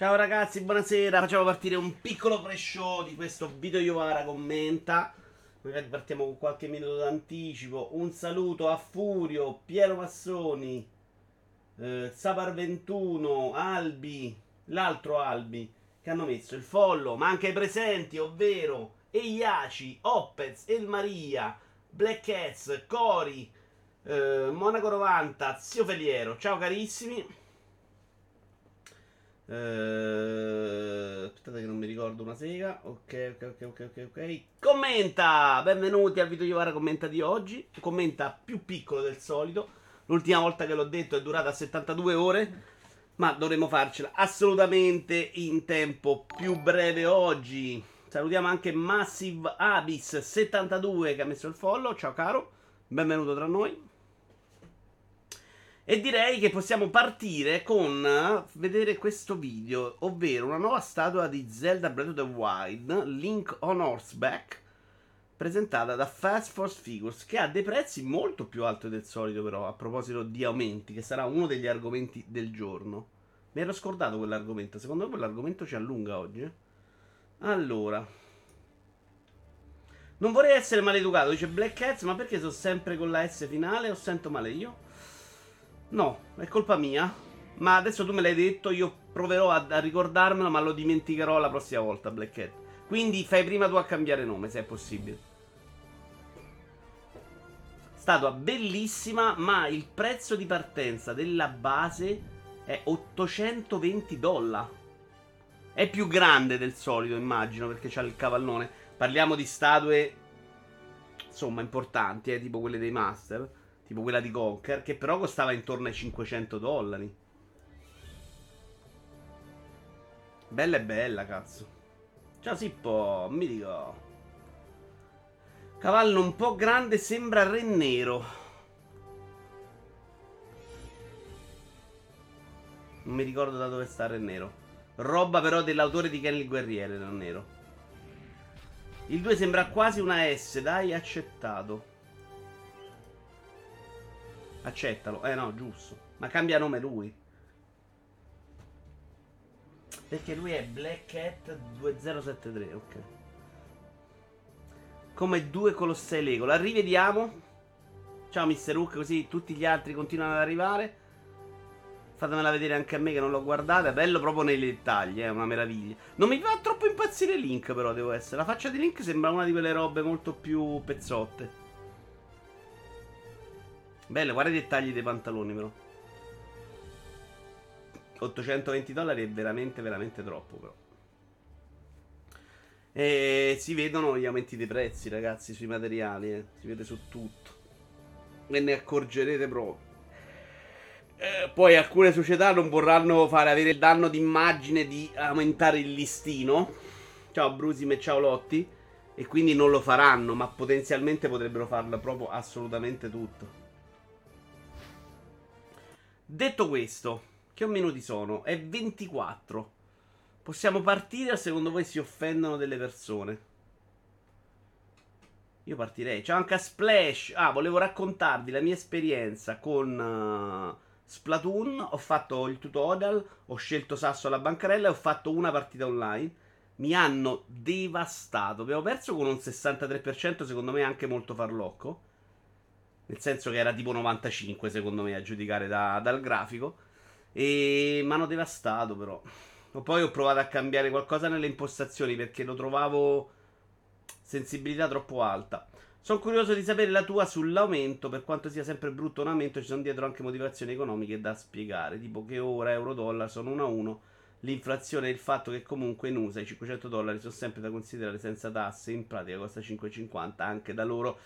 Ciao ragazzi, buonasera. Facciamo partire un piccolo pre-show di questo video Iovara commenta. Magari partiamo con qualche minuto d'anticipo. Un saluto a Furio, Piero Massoni, eh, Sapar 21, Albi, l'altro Albi che hanno messo il follow, ma anche i presenti, ovvero Eiaci, Opez, El Maria, Black Cats, Cori, eh, Monaco 90, Zio Feliero. Ciao carissimi. Uh, aspettate che non mi ricordo una sega. Ok, ok, ok, ok, ok. ok. Commenta! Benvenuti al video Iovara commenta di oggi. Commenta più piccolo del solito. L'ultima volta che l'ho detto è durata 72 ore. Ma dovremo farcela assolutamente in tempo più breve oggi. Salutiamo anche Massive Abyss 72 che ha messo il follow. Ciao caro, benvenuto tra noi. E direi che possiamo partire con vedere questo video, ovvero una nuova statua di Zelda Breath of the Wild, Link on Horseback, presentata da Fast Force Figures, che ha dei prezzi molto più alti del solito però, a proposito di aumenti, che sarà uno degli argomenti del giorno. Mi ero scordato quell'argomento, secondo me quell'argomento ci allunga oggi. Eh? Allora, non vorrei essere maleducato, dice Black Cats, ma perché sono sempre con la S finale o sento male io? No, è colpa mia. Ma adesso tu me l'hai detto, io proverò a, a ricordarmelo, ma lo dimenticherò la prossima volta, Black Cat. Quindi fai prima tu a cambiare nome, se è possibile. Statua bellissima, ma il prezzo di partenza della base è 820 dollari. È più grande del solito, immagino, perché c'ha il cavallone. Parliamo di statue, insomma, importanti, eh, tipo quelle dei Master tipo quella di Conker, che però costava intorno ai 500 dollari. Bella e bella, cazzo. Ciao Sippo, mi dico. Cavallo un po' grande, sembra re nero. Non mi ricordo da dove sta re nero. Roba però dell'autore di Ken il guerriere, non nero. Il 2 sembra quasi una S, dai, accettato. Accettalo. Eh no, giusto. Ma cambia nome lui. Perché lui è Black Cat 2073, ok. Come due colossei Lego. La rivediamo. Ciao Mr. Hook, così tutti gli altri continuano ad arrivare. Fatemela vedere anche a me che non l'ho guardata. È bello proprio nei dettagli, è una meraviglia. Non mi fa troppo impazzire Link, però, devo essere. La faccia di Link sembra una di quelle robe molto più pezzotte. Bello, guarda i dettagli dei pantaloni però. 820 dollari è veramente, veramente troppo però. E si vedono gli aumenti dei prezzi, ragazzi, sui materiali, eh. si vede su tutto. E ne accorgerete proprio. Eh, poi alcune società non vorranno fare avere il danno d'immagine di aumentare il listino. Ciao Brusim e ciao Lotti. E quindi non lo faranno, ma potenzialmente potrebbero farlo proprio assolutamente tutto. Detto questo, che minuti sono? È 24. Possiamo partire o secondo voi si offendono delle persone? Io partirei. Ciao anche a Splash. Ah, volevo raccontarvi la mia esperienza con uh, Splatoon. Ho fatto il tutorial, ho scelto Sasso alla bancarella e ho fatto una partita online. Mi hanno devastato. Abbiamo perso con un 63%, secondo me anche molto farlocco. Nel senso che era tipo 95 secondo me a giudicare da, dal grafico. E mi hanno devastato però. Poi ho provato a cambiare qualcosa nelle impostazioni perché lo trovavo sensibilità troppo alta. Sono curioso di sapere la tua sull'aumento, per quanto sia sempre brutto un aumento, ci sono dietro anche motivazioni economiche da spiegare, tipo che ora euro-dollaro sono 1 a 1, l'inflazione e il fatto che comunque in USA i 500 dollari sono sempre da considerare senza tasse, in pratica costa 5,50 anche da loro.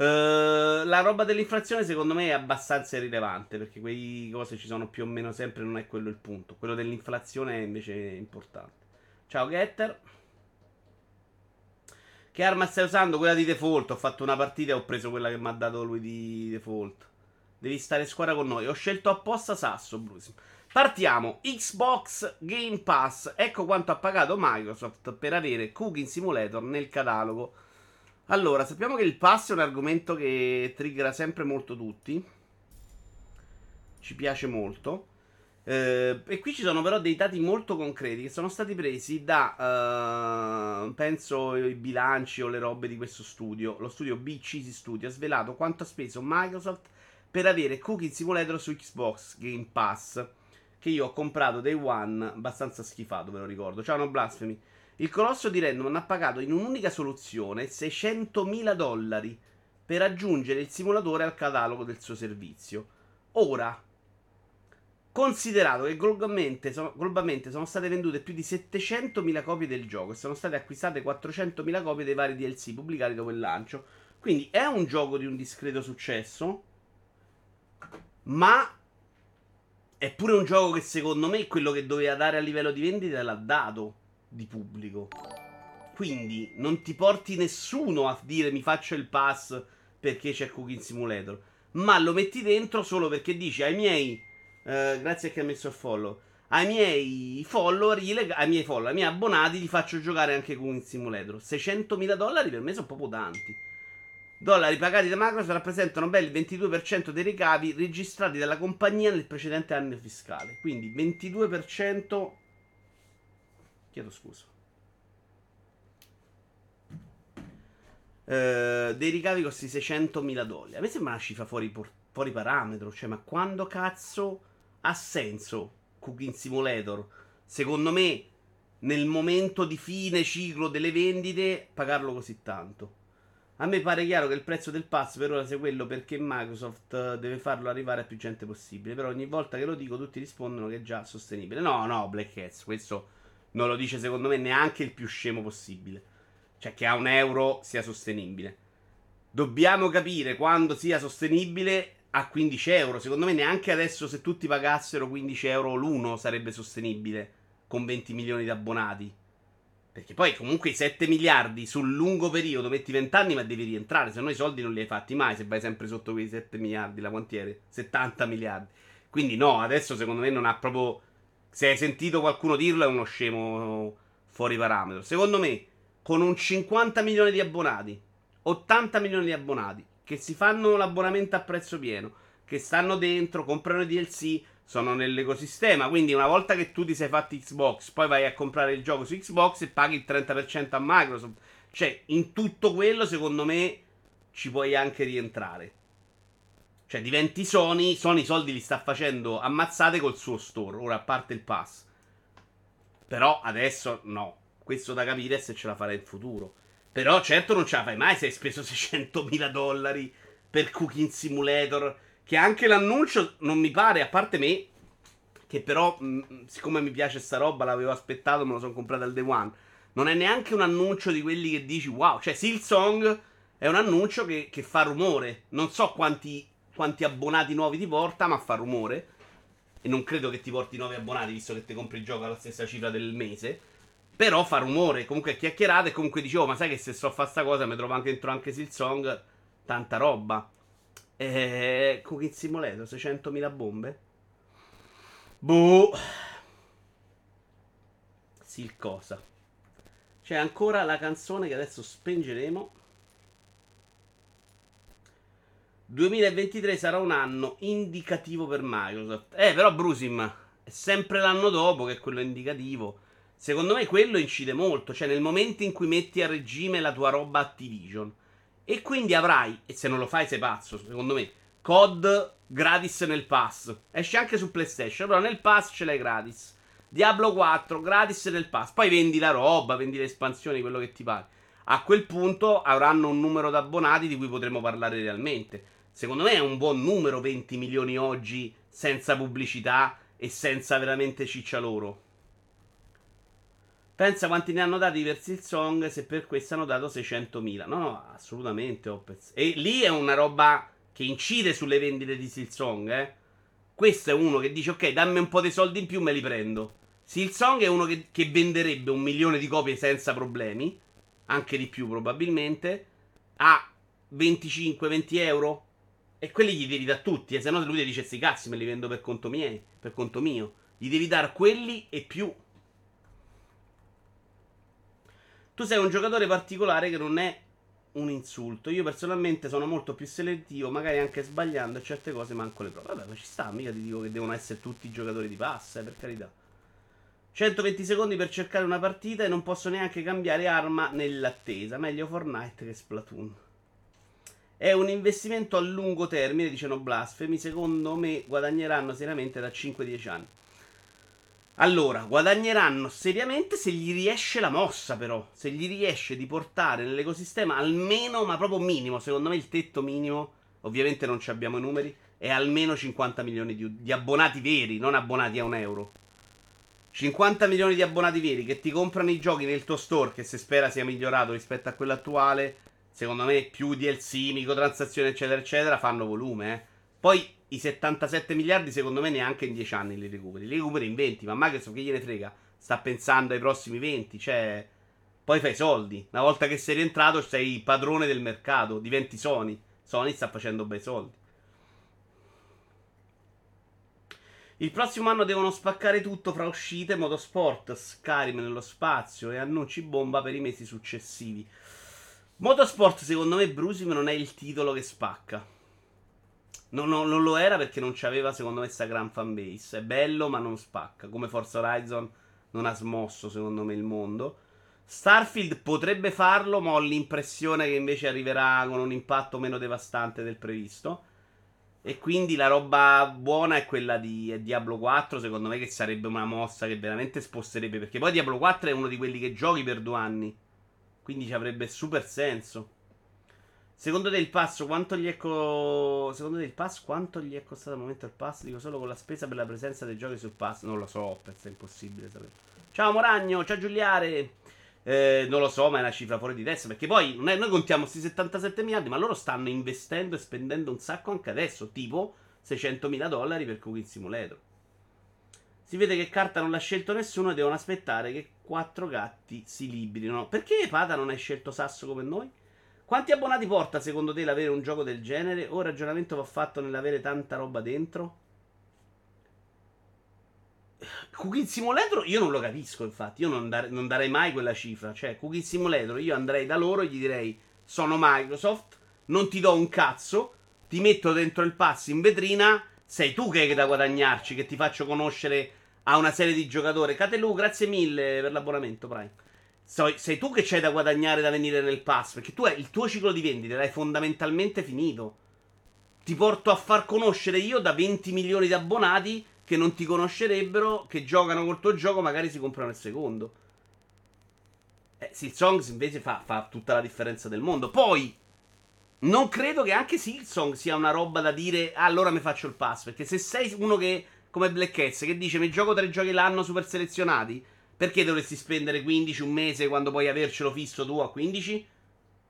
Uh, la roba dell'inflazione secondo me è abbastanza irrilevante perché quei cose ci sono più o meno sempre, non è quello il punto. Quello dell'inflazione è invece importante. Ciao Getter. Che arma stai usando? Quella di default. Ho fatto una partita e ho preso quella che mi ha dato lui di default. Devi stare squadra con noi. Ho scelto apposta Sasso, Bruce. Partiamo. Xbox Game Pass. Ecco quanto ha pagato Microsoft per avere Cooking Simulator nel catalogo. Allora, sappiamo che il pass è un argomento che triggera sempre molto tutti. Ci piace molto. Eh, e qui ci sono però dei dati molto concreti che sono stati presi da, uh, penso, i bilanci o le robe di questo studio. Lo studio BCC Studio ha svelato quanto ha speso Microsoft per avere Cookie Simulator su Xbox Game Pass. Che io ho comprato Day One, abbastanza schifato, ve lo ricordo. Ciao, no blasfemi. Il colosso di Redmond ha pagato in un'unica soluzione 600.000 dollari per aggiungere il simulatore al catalogo del suo servizio. Ora, considerato che globalmente sono, globalmente sono, state vendute più di 700.000 copie del gioco e sono state acquistate 400.000 copie dei vari DLC pubblicati dopo il lancio, quindi è un gioco di un discreto successo, ma è pure un gioco che secondo me quello che doveva dare a livello di vendita l'ha dato di pubblico. Quindi non ti porti nessuno a dire mi faccio il pass perché c'è Cooking Simulator, ma lo metti dentro solo perché dici ai miei eh, grazie a chi ha messo il follow. Ai miei follower, ai miei follower, ai miei abbonati li faccio giocare anche Cooking Simulator. 600.000 dollari per me sono proprio tanti dollari pagati da Microsoft rappresentano ben il 22% dei ricavi registrati dalla compagnia nel precedente anno fiscale. Quindi 22%. Chiedo scusa. Uh, dei ricavi costi 600.000 dollari. A me sembra una cifra fuori, fuori parametro. Cioè, ma quando cazzo ha senso Cooking Simulator? Secondo me, nel momento di fine ciclo delle vendite, pagarlo così tanto. A me pare chiaro che il prezzo del pass per ora sia quello perché Microsoft eh, deve farlo arrivare a più gente possibile. Però ogni volta che lo dico tutti rispondono che è già sostenibile. No, no, Black Hats, questo non lo dice secondo me neanche il più scemo possibile. Cioè che a un euro sia sostenibile. Dobbiamo capire quando sia sostenibile a 15 euro. Secondo me neanche adesso se tutti pagassero 15 euro l'uno sarebbe sostenibile con 20 milioni di abbonati. Perché poi comunque i 7 miliardi sul lungo periodo metti 20 anni ma devi rientrare, se no i soldi non li hai fatti mai se vai sempre sotto quei 7 miliardi la quantiere, 70 miliardi. Quindi no, adesso secondo me non ha proprio... Se hai sentito qualcuno dirlo è uno scemo fuori parametro. Secondo me con un 50 milioni di abbonati, 80 milioni di abbonati, che si fanno l'abbonamento a prezzo pieno, che stanno dentro, comprano i DLC, sono nell'ecosistema. Quindi, una volta che tu ti sei fatto Xbox, poi vai a comprare il gioco su Xbox e paghi il 30% a Microsoft. Cioè, in tutto quello, secondo me, ci puoi anche rientrare. Cioè, diventi Sony. Sony i soldi li sta facendo ammazzate col suo store. Ora, a parte il pass. Però adesso no. Questo da capire se ce la farà in futuro. Però certo non ce la fai mai se hai speso 600.000 dollari per Cooking Simulator che anche l'annuncio non mi pare, a parte me, che però, mh, mm, siccome mi piace sta roba, l'avevo aspettato, me lo sono comprato al day one. Non è neanche un annuncio di quelli che dici wow. Cioè, Silsong è un annuncio che, che fa rumore. Non so quanti, quanti abbonati nuovi ti porta, ma fa rumore. E non credo che ti porti nuovi abbonati, visto che ti compri il gioco alla stessa cifra del mese. Però fa rumore, comunque è chiacchierato e comunque dicevo, oh, ma sai che se sto a fare sta cosa mi trovo anche dentro anche Silsong, tanta roba. Eh, Cooking Simulator, 600.000 bombe? Boh. Sì, il cosa. C'è ancora la canzone che adesso spengeremo. 2023 sarà un anno indicativo per Microsoft. Eh, però Brusim è sempre l'anno dopo che è quello indicativo. Secondo me quello incide molto, cioè nel momento in cui metti a regime la tua roba Activision e quindi avrai, e se non lo fai sei pazzo, secondo me, COD gratis nel pass. Esce anche su PlayStation, però nel pass ce l'hai gratis. Diablo 4 gratis nel pass. Poi vendi la roba, vendi le espansioni, quello che ti pare. A quel punto avranno un numero di abbonati di cui potremo parlare realmente. Secondo me è un buon numero 20 milioni oggi senza pubblicità e senza veramente ciccia loro. Pensa quanti ne hanno dati per Silsong se per questo hanno dato 600.000. No, no, assolutamente. Opez. E lì è una roba che incide sulle vendite di Silsong, eh. Questo è uno che dice, ok, dammi un po' di soldi in più, me li prendo. Silsong è uno che, che venderebbe un milione di copie senza problemi, anche di più probabilmente, a 25-20 euro. E quelli gli devi da tutti, eh, se no lui ti dice, sti cazzi, me li vendo per conto, miei, per conto mio. Gli devi dare quelli e più. Tu sei un giocatore particolare che non è un insulto. Io personalmente sono molto più selettivo, magari anche sbagliando certe cose manco le prove. Vabbè, ma ci sta, mica ti dico che devono essere tutti giocatori di passa, eh, per carità. 120 secondi per cercare una partita e non posso neanche cambiare arma nell'attesa. Meglio Fortnite che Splatoon. È un investimento a lungo termine, dicono Blasfemi. Secondo me guadagneranno seriamente da 5-10 anni. Allora, guadagneranno seriamente se gli riesce la mossa, però. Se gli riesce di portare nell'ecosistema almeno, ma proprio minimo. Secondo me il tetto minimo, ovviamente non abbiamo i numeri, è almeno 50 milioni di, di abbonati veri, non abbonati a un euro. 50 milioni di abbonati veri che ti comprano i giochi nel tuo store, che si spera sia migliorato rispetto a quello attuale. Secondo me, più DLC, microtransazioni, eccetera, eccetera, fanno volume, eh. Poi i 77 miliardi, secondo me, neanche in 10 anni li recuperi. Li recuperi in 20, ma Microsoft che gliene frega? Sta pensando ai prossimi 20, cioè. Poi fai soldi. Una volta che sei rientrato, sei padrone del mercato, diventi Sony. Sony sta facendo bei soldi. Il prossimo anno devono spaccare tutto fra uscite, motorsport, Skyrim nello spazio e annunci bomba per i mesi successivi. Motorsport, secondo me, Brusim non è il titolo che spacca. Non, non, non, lo era perché non c'aveva, secondo me, questa gran fanbase. È bello, ma non spacca. Come Forza Horizon non ha smosso, secondo me, il mondo. Starfield potrebbe farlo, ma ho l'impressione che invece arriverà con un impatto meno devastante del previsto. E quindi la roba buona è quella di Diablo 4, secondo me, che sarebbe una mossa che veramente sposterebbe. Perché poi Diablo 4 è uno di quelli che giochi per due anni. Quindi ci avrebbe super senso. Secondo te il passo quanto gli è co... Secondo te il pass quanto gli è costato al momento il pass? Dico solo con la spesa per la presenza dei giochi sul pass. Non lo so, penso è impossibile sapere. Ciao Moragno, ciao Giuliare. Eh, non lo so, ma è una cifra fuori di testa. Perché poi è, noi contiamo questi 77 miliardi, ma loro stanno investendo e spendendo un sacco anche adesso. Tipo 600 mila dollari per Cooking Simulator. Si vede che carta non l'ha scelto nessuno e devono aspettare che quattro gatti si librino. Perché Pada non hai scelto Sasso come noi? Quanti abbonati porta secondo te l'avere un gioco del genere? O ragionamento va fatto nell'avere tanta roba dentro? Cooking Simulator io non lo capisco, infatti. Io non, dare, non, darei mai quella cifra. Cioè, Cooking Simulator io andrei da loro e gli direi: Sono Microsoft, non ti do un cazzo, ti metto dentro il pass in vetrina. Sei tu che hai da guadagnarci, che ti faccio conoscere a una serie di giocatori. Catelu, grazie mille per l'abbonamento, Prime sei tu che c'hai da guadagnare da venire nel pass. Perché tu hai il tuo ciclo di vendita l'hai fondamentalmente finito. Ti porto a far conoscere io da 20 milioni di abbonati che non ti conoscerebbero, che giocano col tuo gioco, magari si comprano il secondo. Eh, Silsongs invece fa, fa tutta la differenza del mondo. Poi, non credo che anche Silsong sia una roba da dire, ah, allora mi faccio il pass. Perché se sei uno che, come Black Cats, che dice mi gioco tre giochi l'anno super selezionati perché dovresti spendere 15 un mese quando puoi avercelo fisso tu a 15?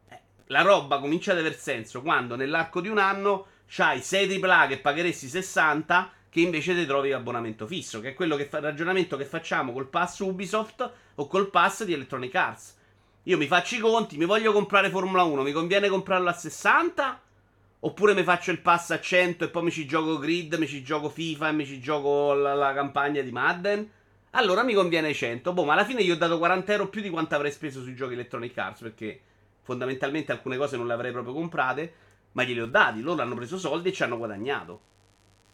Eh, la roba comincia ad aver senso quando nell'arco di un anno c'hai 6 AAA che pagheresti 60 che invece ti trovi l'abbonamento fisso, che è quello che fa, il ragionamento che facciamo col pass Ubisoft o col pass di Electronic Arts. Io mi faccio i conti, mi voglio comprare Formula 1, mi conviene comprarlo a 60? Oppure mi faccio il pass a 100 e poi mi ci gioco Grid, mi ci gioco FIFA e mi ci gioco la, la campagna di Madden? Allora mi conviene 100. Boh, ma alla fine gli ho dato 40 euro più di quanto avrei speso sui giochi Electronic Arts. Perché fondamentalmente alcune cose non le avrei proprio comprate. Ma glieli ho dati. Loro hanno preso soldi e ci hanno guadagnato.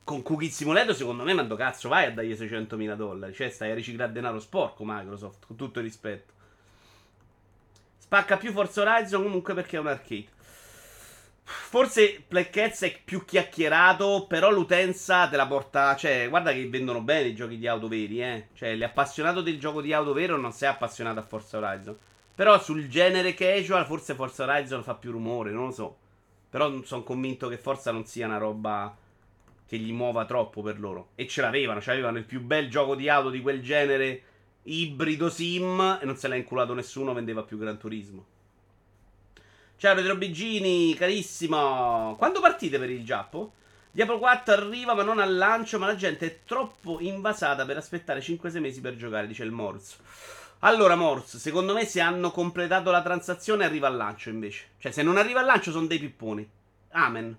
Con Cookie Simulator, secondo me, mando cazzo, vai a dargli 600.000 dollari. Cioè, stai a riciclare denaro sporco, Microsoft. Con tutto il rispetto. Spacca più Forza Horizon comunque perché è un arcade. Forse Black Cats è più chiacchierato, però l'utenza te la porta. Cioè, guarda che vendono bene i giochi di auto veri, eh. Cioè, l'appassionato del gioco di auto vero non è appassionato a Forza Horizon. Però sul genere casual, forse Forza Horizon fa più rumore, non lo so. Però sono convinto che Forza non sia una roba che gli muova troppo per loro. E ce l'avevano, cioè avevano il più bel gioco di auto di quel genere ibrido sim e non se l'ha inculato nessuno, vendeva più Gran Turismo. Ciao Retro Bigini, carissimo. Quando partite per il Giappo? Diablo 4 arriva ma non al lancio, ma la gente è troppo invasata per aspettare 5-6 mesi per giocare, dice il Morse. Allora, Morse, secondo me se hanno completato la transazione arriva al lancio invece. Cioè, se non arriva al lancio sono dei pipponi. Amen.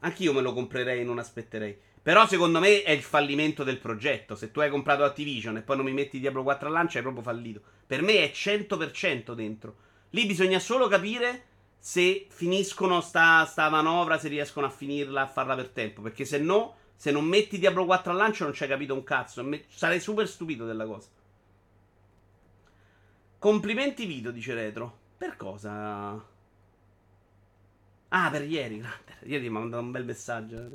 Anch'io me lo comprerei e non aspetterei. Però secondo me è il fallimento del progetto. Se tu hai comprato Activision e poi non mi metti Diablo 4 al lancio, hai proprio fallito. Per me è 100% dentro. Lì bisogna solo capire se finiscono sta, sta manovra, se riescono a finirla, a farla per tempo. Perché se no, se non metti Diablo 4 al lancio non ci hai capito un cazzo. Sarei super stupito della cosa. Complimenti video, dice Retro. Per cosa? Ah, per ieri. Ieri mi ha mandato un bel messaggio.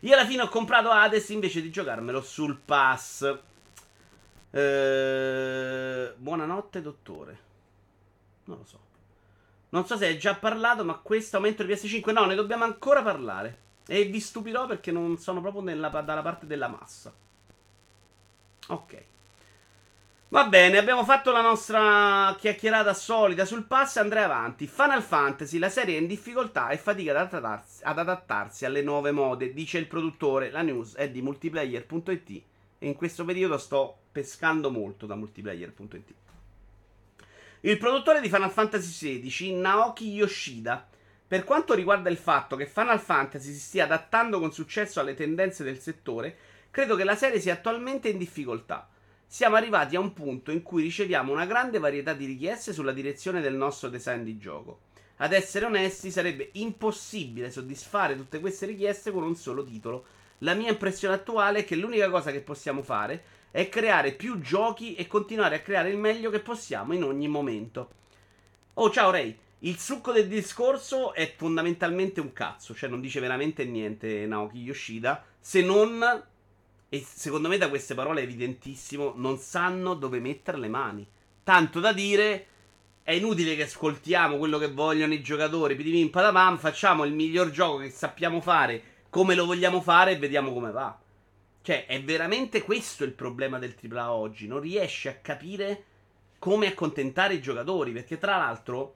Io alla fine ho comprato Hades invece di giocarmelo sul pass. Eh, buonanotte, dottore. Non lo so. Non so se hai già parlato, ma questo aumento di PS5 no, ne dobbiamo ancora parlare. E vi stupirò perché non sono proprio nella, dalla parte della massa. Ok. Va bene, abbiamo fatto la nostra chiacchierata solita sul pass andrei avanti. Final Fantasy, la serie è in difficoltà e fatica ad adattarsi, ad adattarsi alle nuove mode, dice il produttore. La news è di multiplayer.it e in questo periodo sto pescando molto da multiplayer.it. Il produttore di Final Fantasy XVI, Naoki Yoshida, per quanto riguarda il fatto che Final Fantasy si stia adattando con successo alle tendenze del settore, credo che la serie sia attualmente in difficoltà siamo arrivati a un punto in cui riceviamo una grande varietà di richieste sulla direzione del nostro design di gioco. Ad essere onesti, sarebbe impossibile soddisfare tutte queste richieste con un solo titolo. La mia impressione attuale è che l'unica cosa che possiamo fare è creare più giochi e continuare a creare il meglio che possiamo in ogni momento. Oh, ciao Ray. Il succo del discorso è fondamentalmente un cazzo, cioè non dice veramente niente Naoki Yoshida, se non e secondo me da queste parole è evidentissimo, non sanno dove mettere le mani. Tanto da dire, è inutile che ascoltiamo quello che vogliono i giocatori, pidimim padamam, facciamo il miglior gioco che sappiamo fare, come lo vogliamo fare e vediamo come va. Cioè, è veramente questo il problema del AAA oggi, non riesce a capire come accontentare i giocatori, perché tra l'altro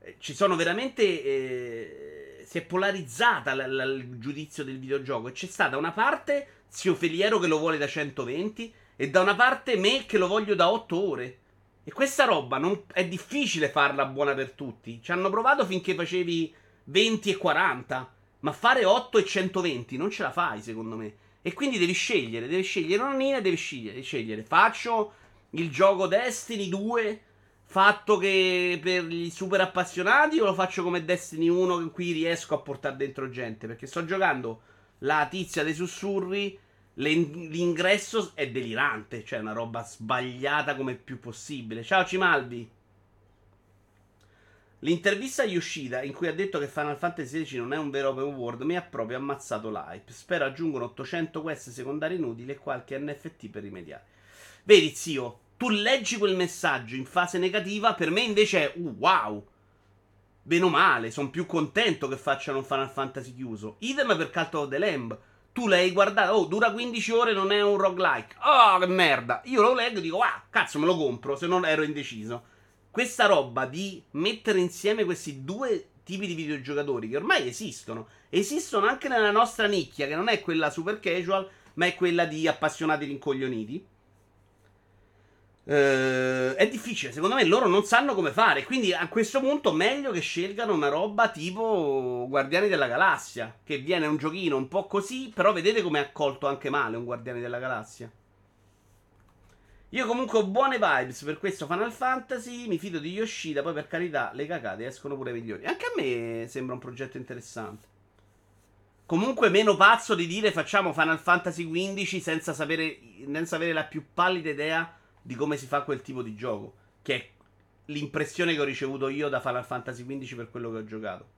eh, ci sono veramente... Eh, si è polarizzata l- l- il giudizio del videogioco e c'è stata una parte zio Feliero che lo vuole da 120 e da una parte me che lo voglio da 8 ore. E questa roba non, è difficile farla buona per tutti. Ci hanno provato finché facevi 20 e 40, ma fare 8 e 120 non ce la fai, secondo me. E quindi devi scegliere, devi scegliere una linea, devi scegliere, scegliere. Faccio il gioco Destiny 2 fatto che per gli super appassionati o lo faccio come Destiny 1 in cui riesco a portare dentro gente? Perché sto giocando la tizia dei sussurri, l'ingresso è delirante, cioè una roba sbagliata come più possibile. Ciao Cimaldi. L'intervista a Yoshida, in cui ha detto che Final Fantasy XVI non è un vero open world, mi ha proprio ammazzato l'hype. Spero aggiungono 800 quest secondari inutili e qualche NFT per rimediare. Vedi, zio, tu leggi quel messaggio in fase negativa, per me invece è uh, wow bene male, sono più contento che facciano un Final Fantasy chiuso. Idem per Cult of the Lamb. Tu l'hai guardato, oh, dura 15 ore, non è un roguelike. Oh, che merda. Io lo leggo e dico, ah, cazzo, me lo compro, se non ero indeciso. Questa roba di mettere insieme questi due tipi di videogiocatori che ormai esistono, esistono anche nella nostra nicchia, che non è quella super casual, ma è quella di appassionati rincoglioniti Uh, è difficile, secondo me loro non sanno come fare. Quindi a questo punto meglio che scelgano una roba tipo Guardiani della Galassia. Che viene un giochino un po' così, però vedete come è accolto anche male un Guardiani della Galassia. Io comunque ho buone vibes per questo Final Fantasy. Mi fido di Yoshida. Poi per carità, le cacate escono pure migliori. Anche a me sembra un progetto interessante. Comunque meno pazzo di dire facciamo Final Fantasy XV senza sapere, senza avere la più pallida idea di come si fa quel tipo di gioco. Che è l'impressione che ho ricevuto io da Final Fantasy XV per quello che ho giocato.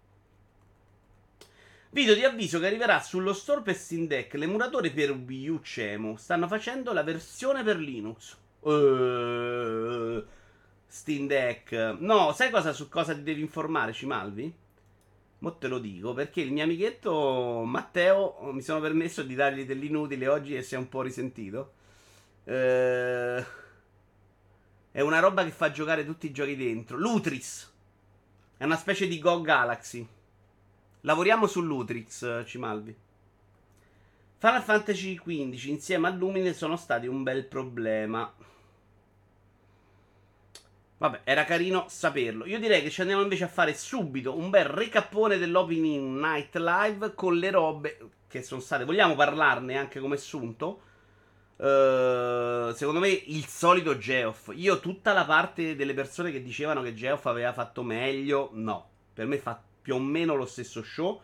Video di avviso che arriverà sullo store per Steam Deck. L'emulatore per Wii U Cemo stanno facendo la versione per Linux. Uh, Steam Deck. No, sai cosa, su cosa ti devi informare, Cimalvi? Mo te lo dico perché il mio amichetto Matteo mi sono permesso di dargli dell'inutile oggi e si è un po' risentito. Eh. È una roba che fa giocare tutti i giochi dentro. Lutris. È una specie di Go Galaxy. Lavoriamo su Lutrix, Cimalvi. Final Fantasy XV insieme a Lumine sono stati un bel problema. Vabbè, era carino saperlo. Io direi che ci andiamo invece a fare subito un bel recappone dell'opening night live con le robe che sono state. Vogliamo parlarne anche come assunto? Uh, secondo me il solito Geoff. Io tutta la parte delle persone che dicevano che Geoff aveva fatto meglio, no. Per me fa più o meno lo stesso show.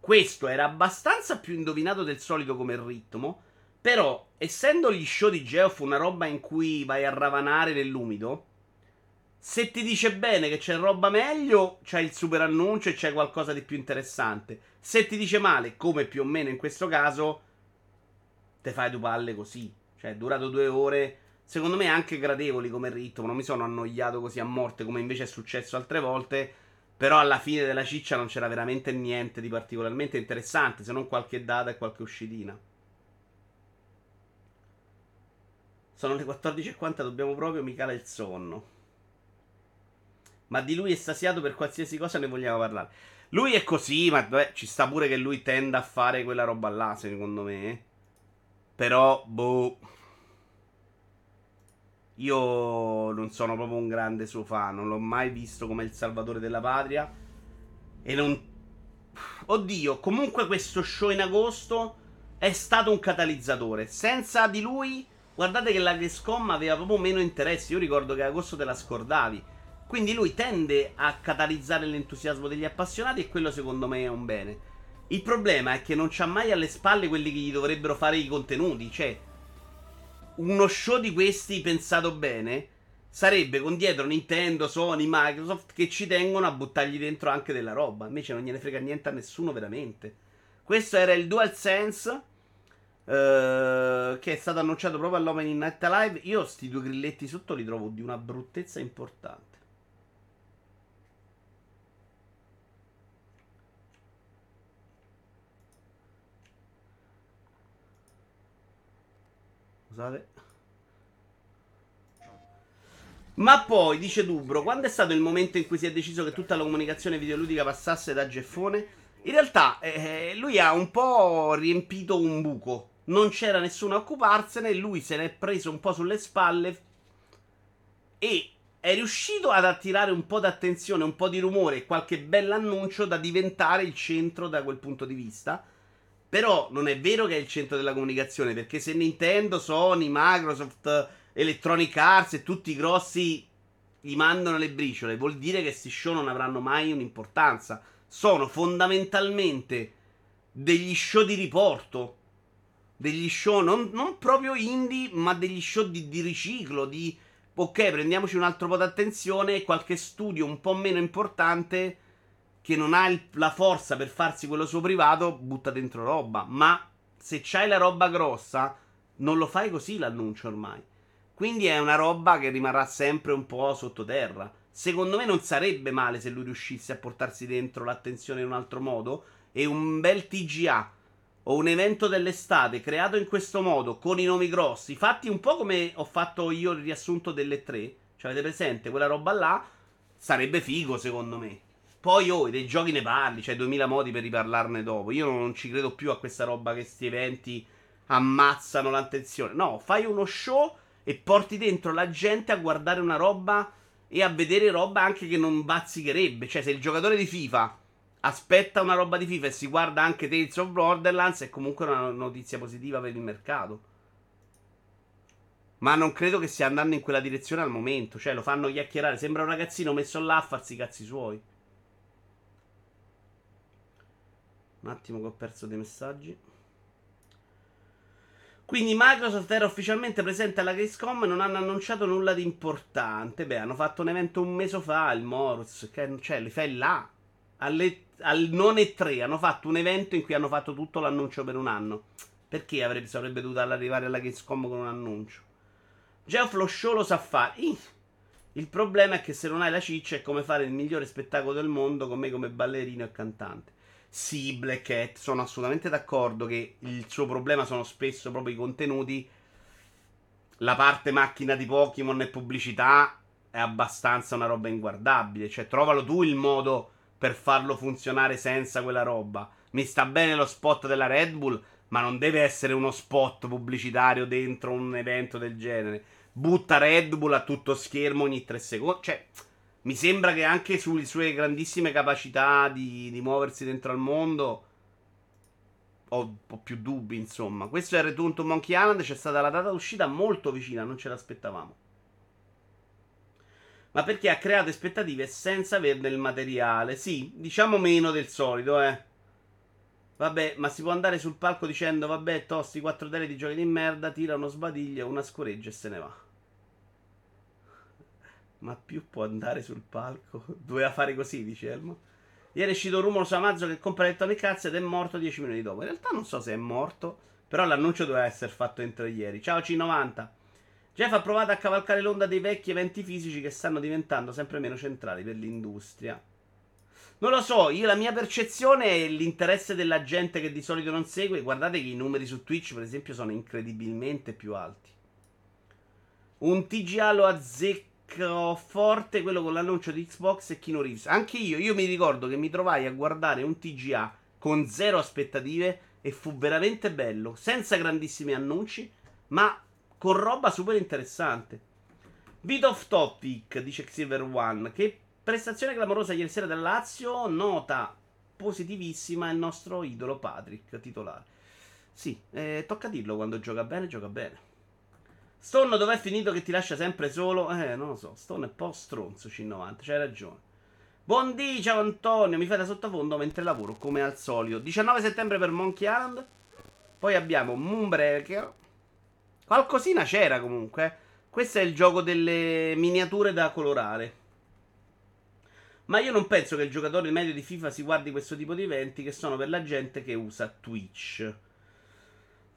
Questo era abbastanza più indovinato del solito come ritmo. Però, essendo gli show di Geoff una roba in cui vai a ravanare nell'umido, se ti dice bene che c'è roba meglio, c'è il super annuncio e c'è qualcosa di più interessante. Se ti dice male, come più o meno in questo caso, te fai due palle così. Cioè, è durato due ore. Secondo me anche gradevoli come ritmo. Non mi sono annoiato così a morte come invece è successo altre volte. Però alla fine della ciccia non c'era veramente niente di particolarmente interessante, se non qualche data e qualche uscitina. Sono le 14.40, dobbiamo proprio, mi cala il sonno. Ma di lui estasiato per qualsiasi cosa ne vogliamo parlare. Lui è così, ma beh, ci sta pure che lui tenda a fare quella roba là, secondo me. Però, boh. Io non sono proprio un grande suo fan. Non l'ho mai visto come il salvatore della patria. E non. Oddio, comunque questo show in agosto è stato un catalizzatore. Senza di lui, guardate che la Gamescom aveva proprio meno interesse. Io ricordo che agosto te la scordavi. Quindi lui tende a catalizzare l'entusiasmo degli appassionati e quello secondo me è un bene. Il problema è che non c'ha mai alle spalle quelli che gli dovrebbero fare i contenuti. Cioè, uno show di questi pensato bene sarebbe con dietro Nintendo, Sony, Microsoft che ci tengono a buttargli dentro anche della roba. Invece non gliene frega niente a nessuno veramente. Questo era il DualSense. Uh, che è stato annunciato proprio all'Opening Night Live. Io sti due grilletti sotto li trovo di una bruttezza importante. Scusate. Ma poi, dice Dubro, quando è stato il momento in cui si è deciso che tutta la comunicazione videoludica passasse da Geffone? In realtà, eh, lui ha un po' riempito un buco. Non c'era nessuno a occuparsene, lui se n'è preso un po' sulle spalle e è riuscito ad attirare un po' d'attenzione, un po' di rumore qualche bell'annuncio da diventare il centro da quel punto di vista. Però non è vero che è il centro della comunicazione, perché se Nintendo, Sony, Microsoft, Electronic Arts e tutti i grossi gli mandano le briciole, vuol dire che questi show non avranno mai un'importanza. Sono fondamentalmente degli show di riporto. Degli show non, non proprio indie, ma degli show di, di riciclo, di... Ok, prendiamoci un altro po' d'attenzione e qualche studio un po' meno importante che non ha il, la forza per farsi quello suo privato, butta dentro roba. Ma se c'hai la roba grossa, non lo fai così l'annuncio ormai. Quindi è una roba che rimarrà sempre un po' sottoterra. Secondo me non sarebbe male se lui riuscisse a portarsi dentro l'attenzione in un altro modo. E un bel TGA o un evento dell'estate creato in questo modo, con i nomi grossi, fatti un po' come ho fatto io il riassunto delle tre. Cioè, avete presente quella roba là? Sarebbe figo, secondo me. Poi, oh, dei giochi ne parli, c'hai 2000 modi per riparlarne dopo. Io non ci credo più a questa roba che questi eventi ammazzano l'attenzione. No, fai uno show e porti dentro la gente a guardare una roba e a vedere roba anche che non bazzicherebbe. Cioè, se il giocatore di FIFA aspetta una roba di FIFA e si guarda anche Tales of Borderlands, è comunque una notizia positiva per il mercato. Ma non credo che stia andando in quella direzione al momento. Cioè, lo fanno chiacchierare. Sembra un ragazzino messo là a farsi i cazzi suoi. Un attimo che ho perso dei messaggi. Quindi Microsoft era ufficialmente presente alla Gamescom e non hanno annunciato nulla di importante. Beh, hanno fatto un evento un mese fa, il Morus, che cioè, li fai là. Alle, al non E3 hanno fatto un evento in cui hanno fatto tutto l'annuncio per un anno. Perché avrebbe, sarebbe dovuto arrivare alla Gamescom con un annuncio? Geoff lo show lo sa fare. Il problema è che se non hai la ciccia è come fare il migliore spettacolo del mondo con me come ballerino e cantante. Sì, Black Hat, sono assolutamente d'accordo che il suo problema sono spesso proprio i contenuti. La parte macchina di Pokémon e pubblicità è abbastanza una roba inguardabile. Cioè, trovalo tu il modo per farlo funzionare senza quella roba. Mi sta bene lo spot della Red Bull, ma non deve essere uno spot pubblicitario dentro un evento del genere. Butta Red Bull a tutto schermo ogni tre secondi. Cioè, mi sembra che anche sulle sue grandissime capacità di, di muoversi dentro al mondo ho un po' più dubbi, insomma. Questo è Return to Monkey Island, c'è stata la data d'uscita molto vicina, non ce l'aspettavamo. Ma perché ha creato aspettative senza averne il materiale. Sì, diciamo meno del solito, eh. Vabbè, ma si può andare sul palco dicendo, vabbè, tosti, quattro tele di giochi di merda, tira uno sbadiglio, una scoreggia e se ne va. Ma più può andare sul palco? Doveva fare così, dice Elmo. Ieri è uscito un rumore su Amazon che compra Electronic Arts ed è morto 10 minuti dopo. In realtà non so se è morto, però l'annuncio doveva essere fatto entro ieri. Ciao C90. Jeff ha provato a cavalcare l'onda dei vecchi eventi fisici che stanno diventando sempre meno centrali per l'industria. Non lo so, io la mia percezione è l'interesse della gente che di solito non segue. Guardate che i numeri su Twitch, per esempio, sono incredibilmente più alti. Un TGA lo azzecco forte quello con l'annuncio di Xbox e Kino Reeves. Anche io, io mi ricordo che mi trovai a guardare un TGA con zero aspettative e fu veramente bello, senza grandissimi annunci, ma con roba super interessante. Bit of topic, dice Silver One. Che prestazione clamorosa ieri sera del Lazio. Nota positivissima il nostro idolo Patrick, titolare. Sì, eh, tocca dirlo quando gioca bene, gioca bene. Stone dov'è finito che ti lascia sempre solo? Eh, non lo so. Stone è un po' stronzo C90, c'hai ragione. Buondì, ciao Antonio, mi fai da sottofondo mentre lavoro, come al solito. 19 settembre per Monkey Island. Poi abbiamo Moonbreaker. Qualcosina c'era comunque. Questo è il gioco delle miniature da colorare. Ma io non penso che il giocatore medio di FIFA si guardi questo tipo di eventi che sono per la gente che usa Twitch.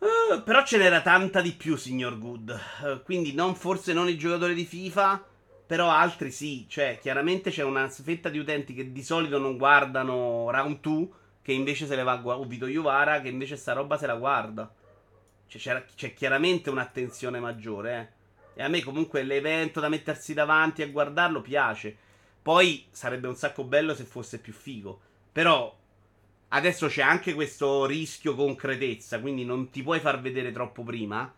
Uh, però ce n'era tanta di più, signor Good. Uh, quindi non, forse non i giocatori di FIFA, però altri sì. Cioè, chiaramente c'è una fetta di utenti che di solito non guardano Round 2, che invece se le va a guardare, o Vito Juvara, che invece sta roba se la guarda. Cioè, c'è chiaramente un'attenzione maggiore, eh. E a me comunque l'evento da mettersi davanti a guardarlo piace. Poi sarebbe un sacco bello se fosse più figo. Però adesso c'è anche questo rischio concretezza, quindi non ti puoi far vedere troppo prima.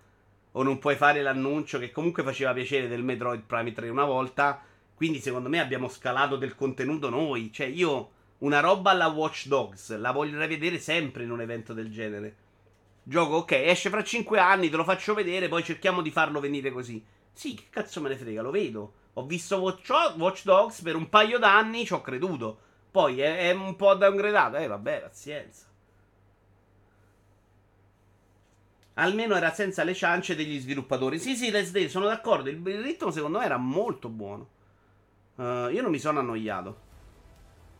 O non puoi fare l'annuncio che comunque faceva piacere del Metroid Prime 3 una volta. Quindi secondo me abbiamo scalato del contenuto noi. Cioè io una roba alla Watch Dogs la voglio vedere sempre in un evento del genere. Gioco, ok, esce fra 5 anni, te lo faccio vedere, poi cerchiamo di farlo venire così. Sì, che cazzo me ne frega, lo vedo. Ho visto Watch, Watch Dogs per un paio d'anni, ci ho creduto. Poi è, è un po' downgradato, eh vabbè, pazienza. Almeno era senza le ciance degli sviluppatori. Sì, sì, Let's Day, sono d'accordo. Il, il ritmo secondo me era molto buono. Uh, io non mi sono annoiato.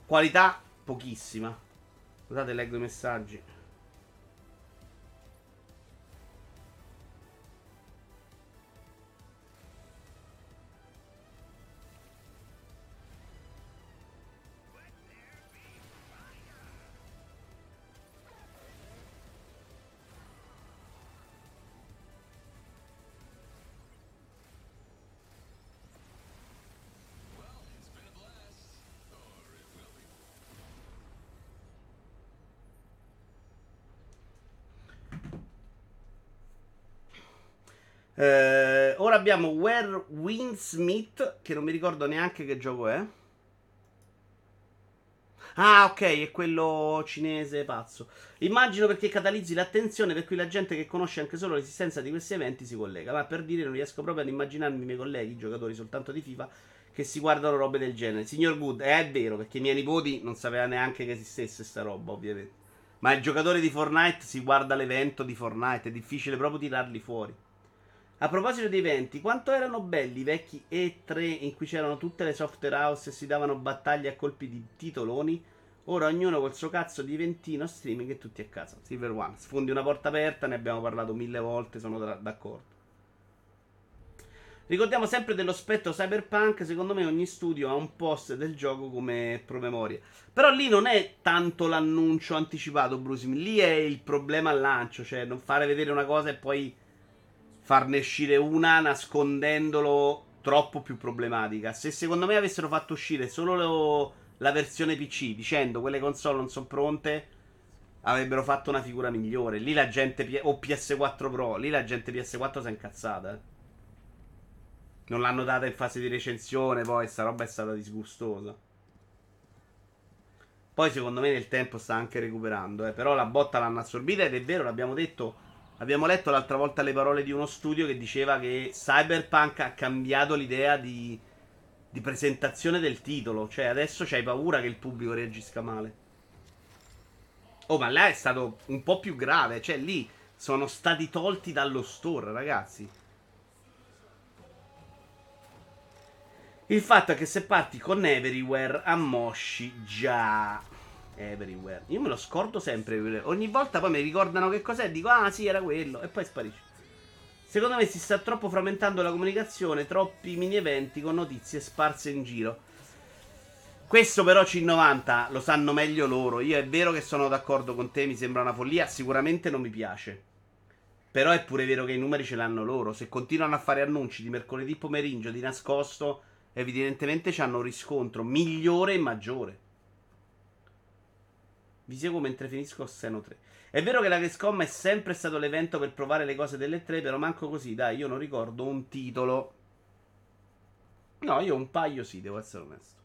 Qualità pochissima. Scusate, leggo i messaggi. Eh, ora abbiamo Where Winsmith, che non mi ricordo neanche che gioco è. Ah, ok, è quello cinese pazzo. Immagino perché catalizzi l'attenzione per cui la gente che conosce anche solo l'esistenza di questi eventi si collega. Ma per dire, non riesco proprio ad immaginarmi i miei colleghi, giocatori soltanto di FIFA, che si guardano robe del genere. Signor Good, eh, è vero, perché i miei nipoti non sapevano neanche che esistesse sta roba, ovviamente. Ma il giocatore di Fortnite si guarda l'evento di Fortnite, è difficile proprio tirarli fuori. A proposito di eventi, quanto erano belli i vecchi E3 in cui c'erano tutte le software house e si davano battaglie a colpi di titoloni? Ora ognuno col suo cazzo di ventino streaming e tutti a casa. Silver One, sfondi una porta aperta, ne abbiamo parlato mille volte, sono d'accordo. Ricordiamo sempre dello spettro cyberpunk, secondo me ogni studio ha un post del gioco come promemoria. Però lì non è tanto l'annuncio anticipato, Bruce, lì è il problema al lancio, cioè non fare vedere una cosa e poi farne uscire una nascondendolo troppo più problematica. Se secondo me avessero fatto uscire solo lo, la versione PC dicendo quelle console non sono pronte, avrebbero fatto una figura migliore. Lì la gente o PS4 Pro, lì la gente PS4 si è incazzata. Eh. Non l'hanno data in fase di recensione, poi sta roba è stata disgustosa. Poi secondo me nel tempo sta anche recuperando, eh. però la botta l'hanno assorbita ed è vero, l'abbiamo detto, abbiamo letto l'altra volta le parole di uno studio che diceva che Cyberpunk ha cambiato l'idea di, di presentazione del titolo, cioè adesso c'hai paura che il pubblico reagisca male. Oh, ma là è stato un po' più grave, cioè lì sono stati tolti dallo store, ragazzi. Il fatto è che se parti con Everywhere ammosci già. Everywhere. Io me lo scordo sempre. Ogni volta poi mi ricordano che cos'è. Dico, ah sì, era quello. E poi sparisce. Secondo me si sta troppo frammentando la comunicazione. Troppi mini eventi con notizie sparse in giro. Questo però C90 lo sanno meglio loro. Io è vero che sono d'accordo con te. Mi sembra una follia. Sicuramente non mi piace. Però è pure vero che i numeri ce l'hanno loro. Se continuano a fare annunci di mercoledì pomeriggio di nascosto evidentemente hanno un riscontro migliore e maggiore. Vi seguo mentre finisco Seno 3. È vero che la Gamescom è sempre stato l'evento per provare le cose delle tre, però manco così, dai, io non ricordo un titolo. No, io un paio sì, devo essere onesto.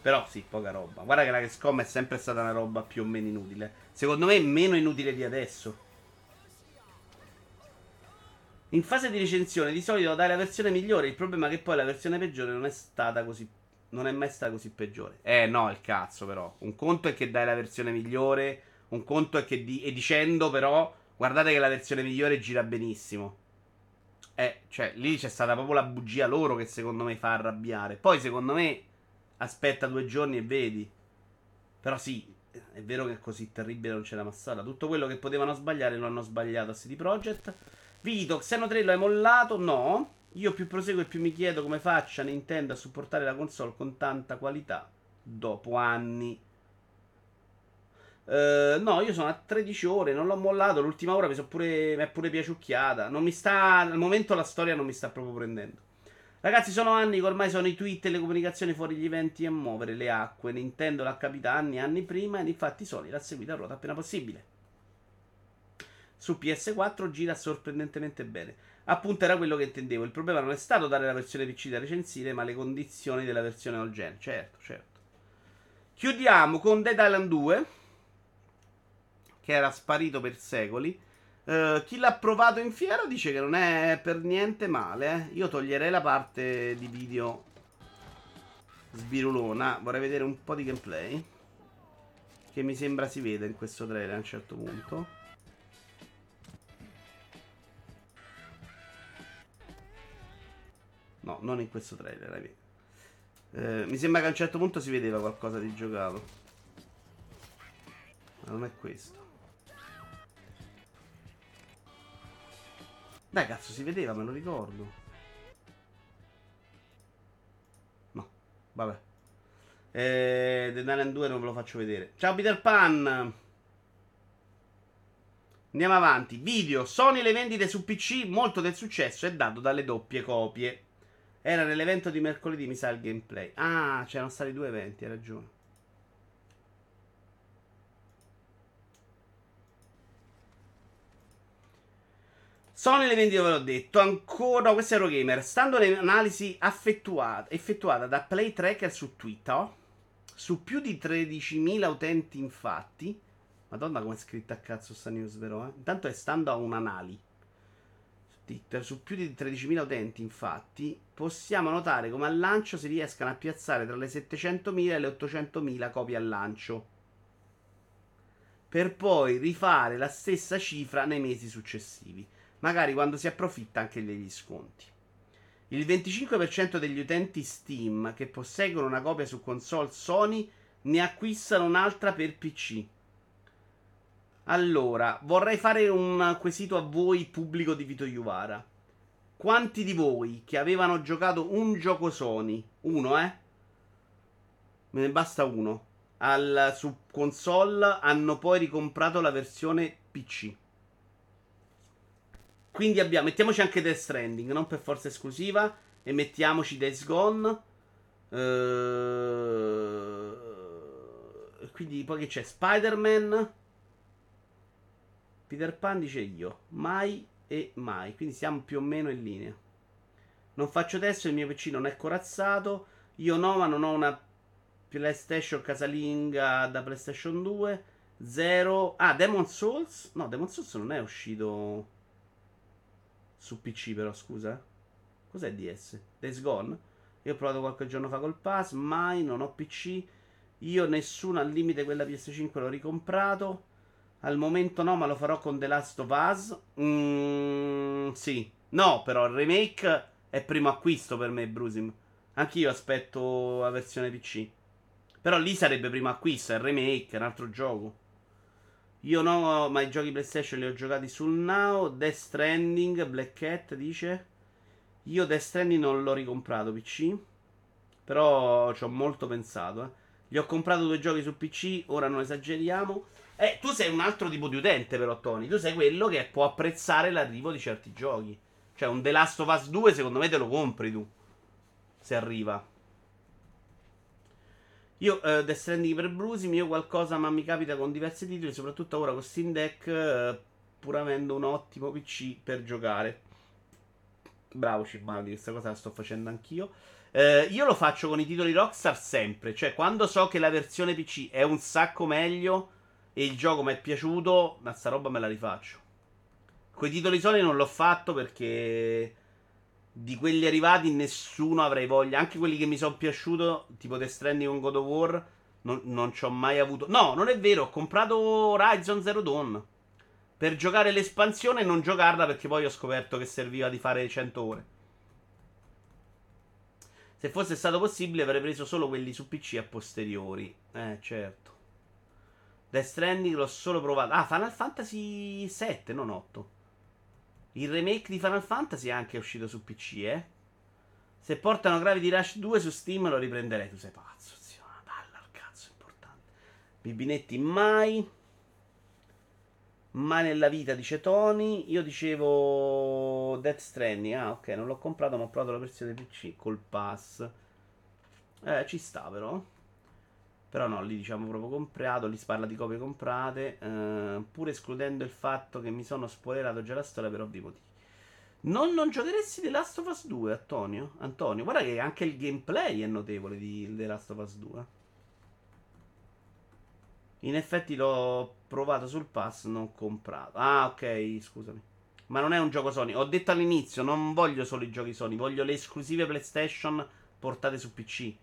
Però sì, poca roba. Guarda che la Gamescom è sempre stata una roba più o meno inutile. Secondo me è meno inutile di adesso. In fase di recensione di solito dai la versione migliore, il problema è che poi la versione peggiore non è stata così non è mai stata così peggiore. Eh no, il cazzo però. Un conto è che dai la versione migliore, un conto è che di, e dicendo però guardate che la versione migliore gira benissimo. Eh, cioè lì c'è stata proprio la bugia loro che secondo me fa arrabbiare. Poi secondo me aspetta due giorni e vedi. Però sì, è vero che è così terribile non c'è la massata. Tutto quello che potevano sbagliare lo hanno sbagliato a CD Projekt. Vito, Xeno 3 lo hai mollato? No. Io più proseguo e più mi chiedo come faccia Nintendo a supportare la console con tanta qualità dopo anni. Uh, no, io sono a 13 ore, non l'ho mollato. L'ultima ora mi, pure, mi è pure piaciucchiata. Non mi sta. Al momento la storia non mi sta proprio prendendo. Ragazzi, sono anni che ormai sono i tweet e le comunicazioni fuori gli eventi a muovere le acque. Nintendo l'ha capita anni e anni prima ed infatti Sony l'ha seguita a ruota appena possibile su PS4 gira sorprendentemente bene. Appunto era quello che intendevo. Il problema non è stato dare la versione PC da recensire, ma le condizioni della versione all gen. Certo, certo. Chiudiamo con Dead Island 2, che era sparito per secoli. Uh, chi l'ha provato in fiera dice che non è per niente male. Eh. Io toglierei la parte di video sbirulona. Vorrei vedere un po' di gameplay. Che mi sembra si veda in questo trailer a un certo punto. No, non in questo trailer. Eh, mi sembra che a un certo punto si vedeva qualcosa di giocato. Ma non è questo. Dai, cazzo, si vedeva, me lo ricordo. No, vabbè. Eh, The Island 2 non ve lo faccio vedere. Ciao Peter Pan. Andiamo avanti. Video. Sony le vendite su PC. Molto del successo è dato dalle doppie copie. Era nell'evento di mercoledì, mi sa, il gameplay. Ah, c'erano stati due eventi, hai ragione. Sony le vendite, ve l'ho detto. Ancora, no, questo è Eurogamer. Stando alle analisi effettuate, effettuate da PlayTracker su Twitter, su più di 13.000 utenti, infatti. Madonna, come è scritta a cazzo sta news, vero? Eh? Intanto è stando a un'analisi. Twitter su più di 13.000 utenti, infatti, possiamo notare come al lancio si riescano a piazzare tra le 700.000 e le 800.000 copie al lancio, per poi rifare la stessa cifra nei mesi successivi, magari quando si approfitta anche degli sconti. Il 25% degli utenti Steam che posseggono una copia su console Sony ne acquistano un'altra per PC allora, vorrei fare un quesito a voi, pubblico di Vito Iuvara. Quanti di voi che avevano giocato un gioco Sony, uno eh? Me ne basta uno, al, su console hanno poi ricomprato la versione PC. Quindi abbiamo, mettiamoci anche Death Stranding, non per forza esclusiva, e mettiamoci Days Gone. Uh, quindi poi che c'è? Spider-Man. Peter Pan dice io, mai e mai, quindi siamo più o meno in linea. Non faccio testo, il mio PC non è corazzato. Io no, ma non ho una PlayStation casalinga da PlayStation 2. Zero. Ah, Demon Souls? No, Demon Souls non è uscito su PC, però scusa. Cos'è DS? Days Gone? Io ho provato qualche giorno fa col Pass. Mai, non ho PC. Io nessuno al limite quella PS5 l'ho ricomprato. Al momento no, ma lo farò con The Last of Us. Mm, sì. No, però il remake è primo acquisto per me, Brusim. Anch'io aspetto la versione PC. Però lì sarebbe primo acquisto, è il remake, è un altro gioco. Io no, ma i giochi PlayStation li ho giocati sul Now. Death Stranding, Black Cat dice. Io Death Stranding non l'ho ricomprato PC. Però ci ho molto pensato. Eh. Gli ho comprato due giochi su PC, ora non esageriamo. Eh, tu sei un altro tipo di utente, però, Tony. Tu sei quello che può apprezzare l'arrivo di certi giochi. Cioè, un The Last of Us 2, secondo me, te lo compri tu se arriva. Io uh, Death Stranding per Brusim, io qualcosa ma mi capita con diversi titoli, soprattutto ora con Steam Deck, uh, pur avendo un ottimo PC per giocare. Bravo Cimmaldi, questa cosa la sto facendo anch'io. Uh, io lo faccio con i titoli Rockstar sempre, cioè quando so che la versione PC è un sacco meglio e il gioco mi è piaciuto, ma sta roba me la rifaccio. Con i titoli Sony non l'ho fatto perché di quelli arrivati nessuno avrei voglia. Anche quelli che mi sono piaciuto, tipo The Stranding con God of War, non, non ci ho mai avuto. No, non è vero, ho comprato Horizon Zero Dawn. Per giocare l'espansione e non giocarla perché poi ho scoperto che serviva di fare 100 ore. Se fosse stato possibile avrei preso solo quelli su PC a posteriori. Eh, certo. Death Stranding l'ho solo provato. Ah, Final Fantasy 7, non 8. Il remake di Final Fantasy è anche uscito su PC, eh. Se portano Gravity Rush 2 su Steam lo riprenderei. Tu sei pazzo, zio. Una palla al cazzo, importante. Bibinetti mai. Mai nella vita, dice Tony. Io dicevo Death Stranding. Ah, ok, non l'ho comprato, ma ho provato la versione PC col pass. Eh, ci sta però. Però no, lì diciamo proprio comprato, lì si parla di copie comprate, eh, pur escludendo il fatto che mi sono spoilerato già la storia per ovvi motivi. Non, non giocheresti The Last of Us 2, Antonio? Antonio, guarda che anche il gameplay è notevole di The Last of Us 2. In effetti l'ho provato sul pass, non comprato. Ah, ok, scusami. Ma non è un gioco Sony. Ho detto all'inizio, non voglio solo i giochi Sony, voglio le esclusive PlayStation portate su PC.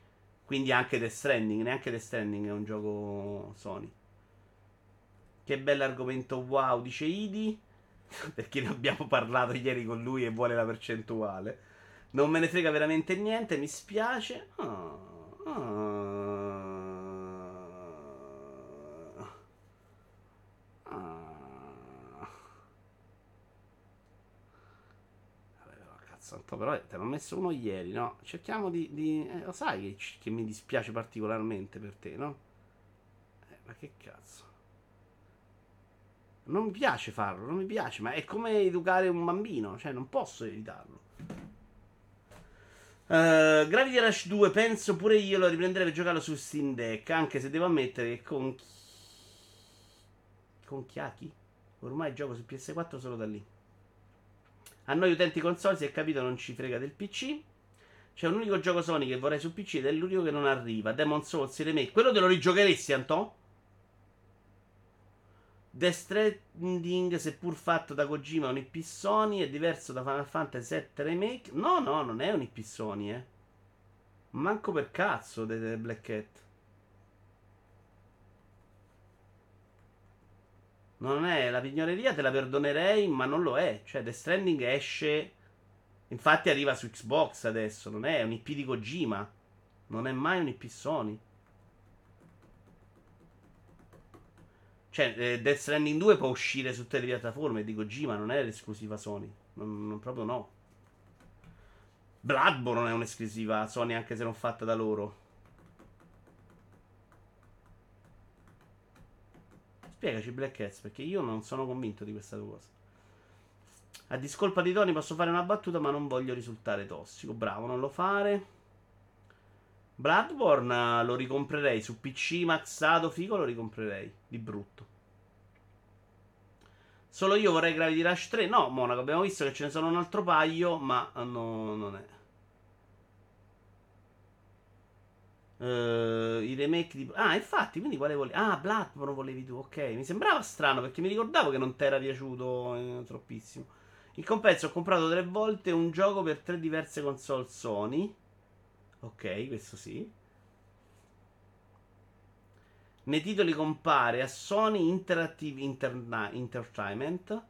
Quindi anche The Stranding, neanche The Stranding è un gioco Sony. Che bell'argomento wow, dice Idi. Perché ne abbiamo parlato ieri con lui e vuole la percentuale. Non me ne frega veramente niente, mi spiace. Oh, oh. Santo, però te l'ho messo uno ieri, no? Cerchiamo di... di eh, lo sai che, che, mi dispiace particolarmente per te, no? Eh, ma che cazzo? Non mi piace farlo, non mi piace, ma è come educare un bambino, cioè non posso evitarlo. Uh, Gravity Rush 2 penso pure io lo riprenderei per giocarlo su Steam Deck, anche se devo ammettere che con... Con Chiaki? Ormai gioco su PS4 solo da lì. A noi utenti console, si è capito, non ci frega del PC. C'è un unico gioco Sony che vorrei su PC ed è l'unico che non arriva. Demon Souls Remake. Quello te lo rigiocheresti, Anto? Death Stranding, seppur fatto da Kojima, un IP Sony, è diverso da Final Fantasy VII Remake. No, no, non è un IP Sony, eh. Manco per cazzo, The Black Cat. Non è la pignoreria, te la perdonerei, ma non lo è. Cioè, The Stranding esce. Infatti, arriva su Xbox adesso. Non è un IP di Kojima. Non è mai un IP Sony. Cioè, eh, Death Stranding 2 può uscire su tutte le piattaforme di Kojima, non è l'esclusiva Sony. Non, non, proprio no. Bloodborne è un'esclusiva Sony anche se non fatta da loro. Spiegaci Black Cats perché io non sono convinto di questa cosa. A discolpa di Tony posso fare una battuta ma non voglio risultare tossico. Bravo, non lo fare. Bloodborne lo ricomprerei su PC maxato figo lo ricomprerei di brutto. Solo io vorrei Gravity Rush 3. No, Monaco, abbiamo visto che ce ne sono un altro paio, ma no, non è. Uh, I remake di. Ah, infatti, quindi quale volevi? Ah, Bloodborne volevi tu. Ok, mi sembrava strano perché mi ricordavo che non ti era piaciuto eh, troppissimo. In compenso ho comprato tre volte un gioco per tre diverse console Sony. Ok, questo sì. Nei titoli compare a Sony Interactive Interna- Entertainment.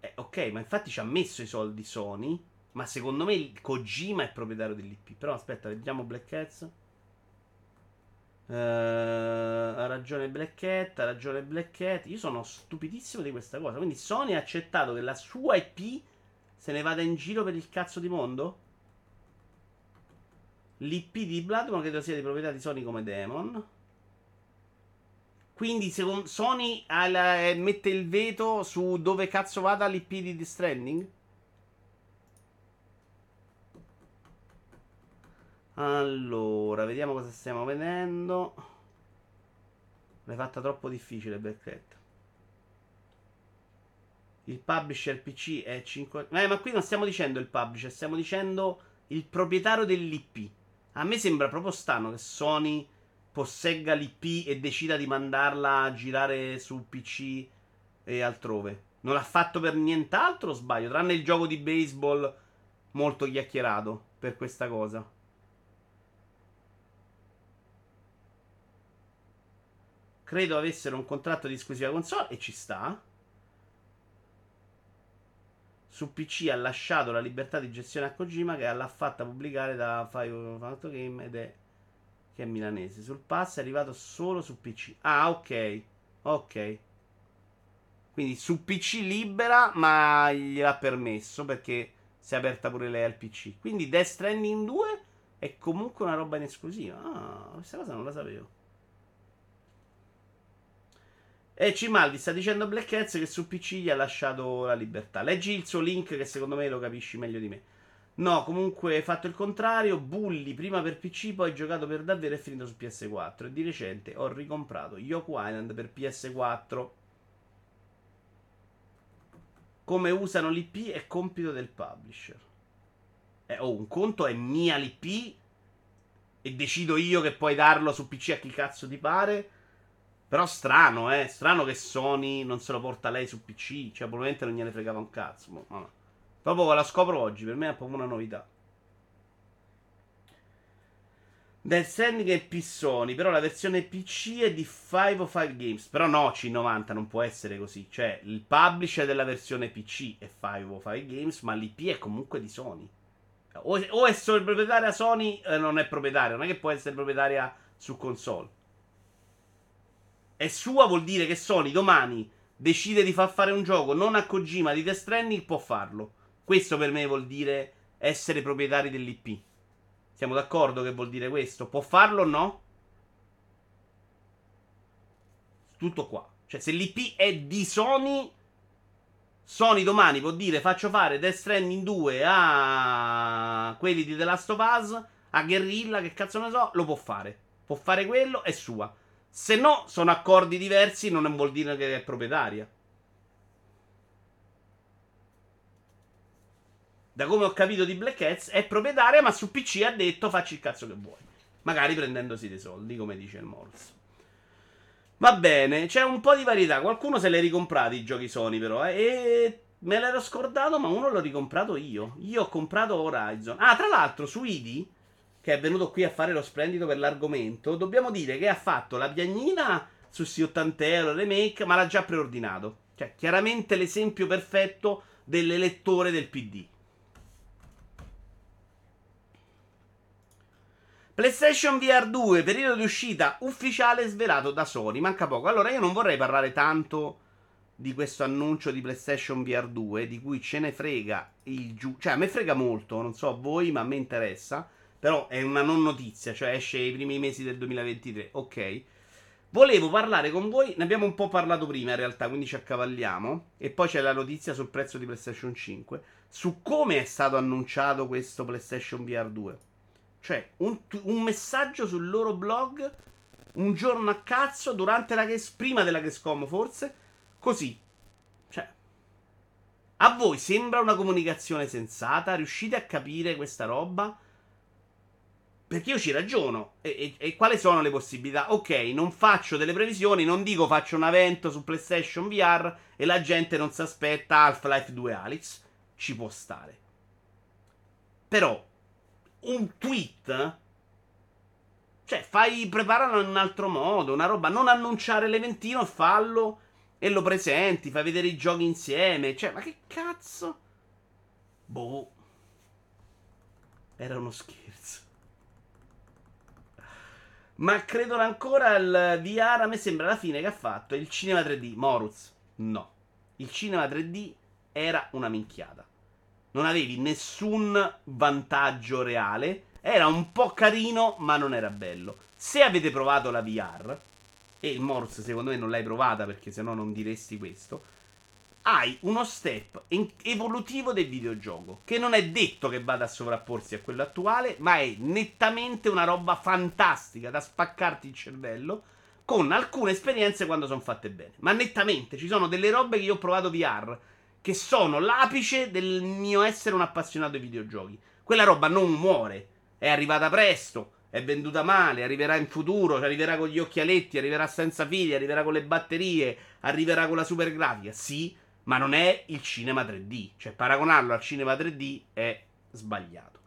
Eh, ok, ma infatti ci ha messo i soldi Sony. Ma secondo me Kojima è proprietario dell'IP. Però aspetta, vediamo Black Cats. Uh, ha ragione Black Cat, ha ragione Black Cat. Io sono stupidissimo di questa cosa. Quindi Sony ha accettato che la sua IP se ne vada in giro per il cazzo di mondo? L'IP di Bloodborne credo sia di proprietà di Sony come Demon. Quindi Sony eh, mette il veto su dove cazzo vada l'IP di The Stranding? Allora, vediamo cosa stiamo vedendo. L'hai fatta troppo difficile, Blackcat. Il publisher PC è 5. Eh, ma qui non stiamo dicendo il publisher, stiamo dicendo il proprietario dell'IP. A me sembra proprio strano che Sony possegga l'IP e decida di mandarla a girare su PC e altrove. Non l'ha fatto per nient'altro, sbaglio? Tranne il gioco di baseball molto chiacchierato per questa cosa. Credo avessero un contratto di esclusiva console e ci sta. Su PC ha lasciato la libertà di gestione a Kojima che l'ha fatta pubblicare da Five Fanto Game ed è che è milanese. Sul pass è arrivato solo su PC. Ah, ok. Ok. Quindi su PC libera, ma gliel'ha permesso perché si è aperta pure lei al PC. Quindi Death Stranding 2 è comunque una roba in esclusiva. Ah, questa cosa non la sapevo. E Cimaldi sta dicendo Black Hats che su PC gli ha lasciato la libertà. Leggi il suo link che secondo me lo capisci meglio di me. No, comunque fatto il contrario. Bully prima per PC, poi giocato per davvero e finito su PS4. E di recente ho ricomprato Yoko Island per PS4. Come usano l'IP è compito del publisher. Eh, oh, un conto è mia l'IP e decido io che puoi darlo su PC a chi cazzo ti pare. Però strano, eh. Strano che Sony non se lo porta lei su PC. Cioè, probabilmente non gliene fregava un cazzo. Ma, ma. Proprio la scopro oggi. Per me è proprio una novità. Death Stranding è Pissoni. Però la versione PC è di 505 Games. Però no, C90 non può essere così. Cioè, il publisher della versione PC è 505 Games. Ma l'IP è comunque di Sony. O, o è solo proprietaria Sony, eh, non è proprietaria. Non è che può essere proprietaria su console è sua vuol dire che Sony domani decide di far fare un gioco non a Kojima di Death Stranding, può farlo. Questo per me vuol dire essere proprietari dell'IP. Siamo d'accordo che vuol dire questo? Può farlo o no? Tutto qua. Cioè, se l'IP è di Sony, Sony domani può dire faccio fare Death Stranding 2 a quelli di The Last of Us, a Guerrilla, che cazzo ne so, lo può fare. Può fare quello, è sua. Se no, sono accordi diversi, non vuol dire che è proprietaria. Da come ho capito di Black Hats, è proprietaria, ma su PC ha detto facci il cazzo che vuoi. Magari prendendosi dei soldi, come dice il Morse. Va bene, c'è un po' di varietà. Qualcuno se l'è ricomprato i giochi Sony, però. Eh, e me l'ero scordato, ma uno l'ho ricomprato io. Io ho comprato Horizon. Ah, tra l'altro, su ID che è venuto qui a fare lo splendido per l'argomento, dobbiamo dire che ha fatto la piagnina su C80 euro remake, ma l'ha già preordinato. Cioè, chiaramente l'esempio perfetto dell'elettore del PD. PlayStation VR 2, periodo di uscita ufficiale svelato da Sony. Manca poco. Allora, io non vorrei parlare tanto di questo annuncio di PlayStation VR 2, di cui ce ne frega il giù. Cioè, a me frega molto, non so a voi, ma a me interessa. Però è una non notizia, cioè esce i primi mesi del 2023. Ok. Volevo parlare con voi, ne abbiamo un po' parlato prima in realtà, quindi ci accavalliamo. E poi c'è la notizia sul prezzo di PlayStation 5. Su come è stato annunciato questo PlayStation VR 2. Cioè, un, un messaggio sul loro blog, un giorno a cazzo, durante la Ges- prima della Gamescom forse, così. Cioè, a voi sembra una comunicazione sensata? Riuscite a capire questa roba? Perché io ci ragiono. E, e, e, quali sono le possibilità? Ok, non faccio delle previsioni, non dico faccio un evento su PlayStation VR e la gente non si aspetta Half-Life 2 Alex. Ci può stare. Però, un tweet cioè, fai, preparalo in un altro modo, una roba. Non annunciare l'eventino, fallo e lo presenti, fai vedere i giochi insieme. Cioè, ma che cazzo? Boh. Era uno scherzo. Ma credono ancora al VR. A me sembra la fine che ha fatto il cinema 3D. Moruz. No. Il cinema 3D era una minchiata. Non avevi nessun vantaggio reale era un po' carino, ma non era bello. Se avete provato la VR, e il Morse secondo me non l'hai provata perché sennò non diresti questo, hai uno step evolutivo del videogioco, che non è detto che vada a sovrapporsi a quello attuale, ma è nettamente una roba fantastica da spaccarti il cervello, con alcune esperienze quando sono fatte bene. Ma nettamente, ci sono delle robe che io ho provato VR, che sono l'apice del mio essere un appassionato di videogiochi. Quella roba non muore è arrivata presto, è venduta male, arriverà in futuro, arriverà con gli occhialetti, arriverà senza fili, arriverà con le batterie, arriverà con la super grafica. Sì, ma non è il cinema 3D. Cioè, paragonarlo al cinema 3D è sbagliato.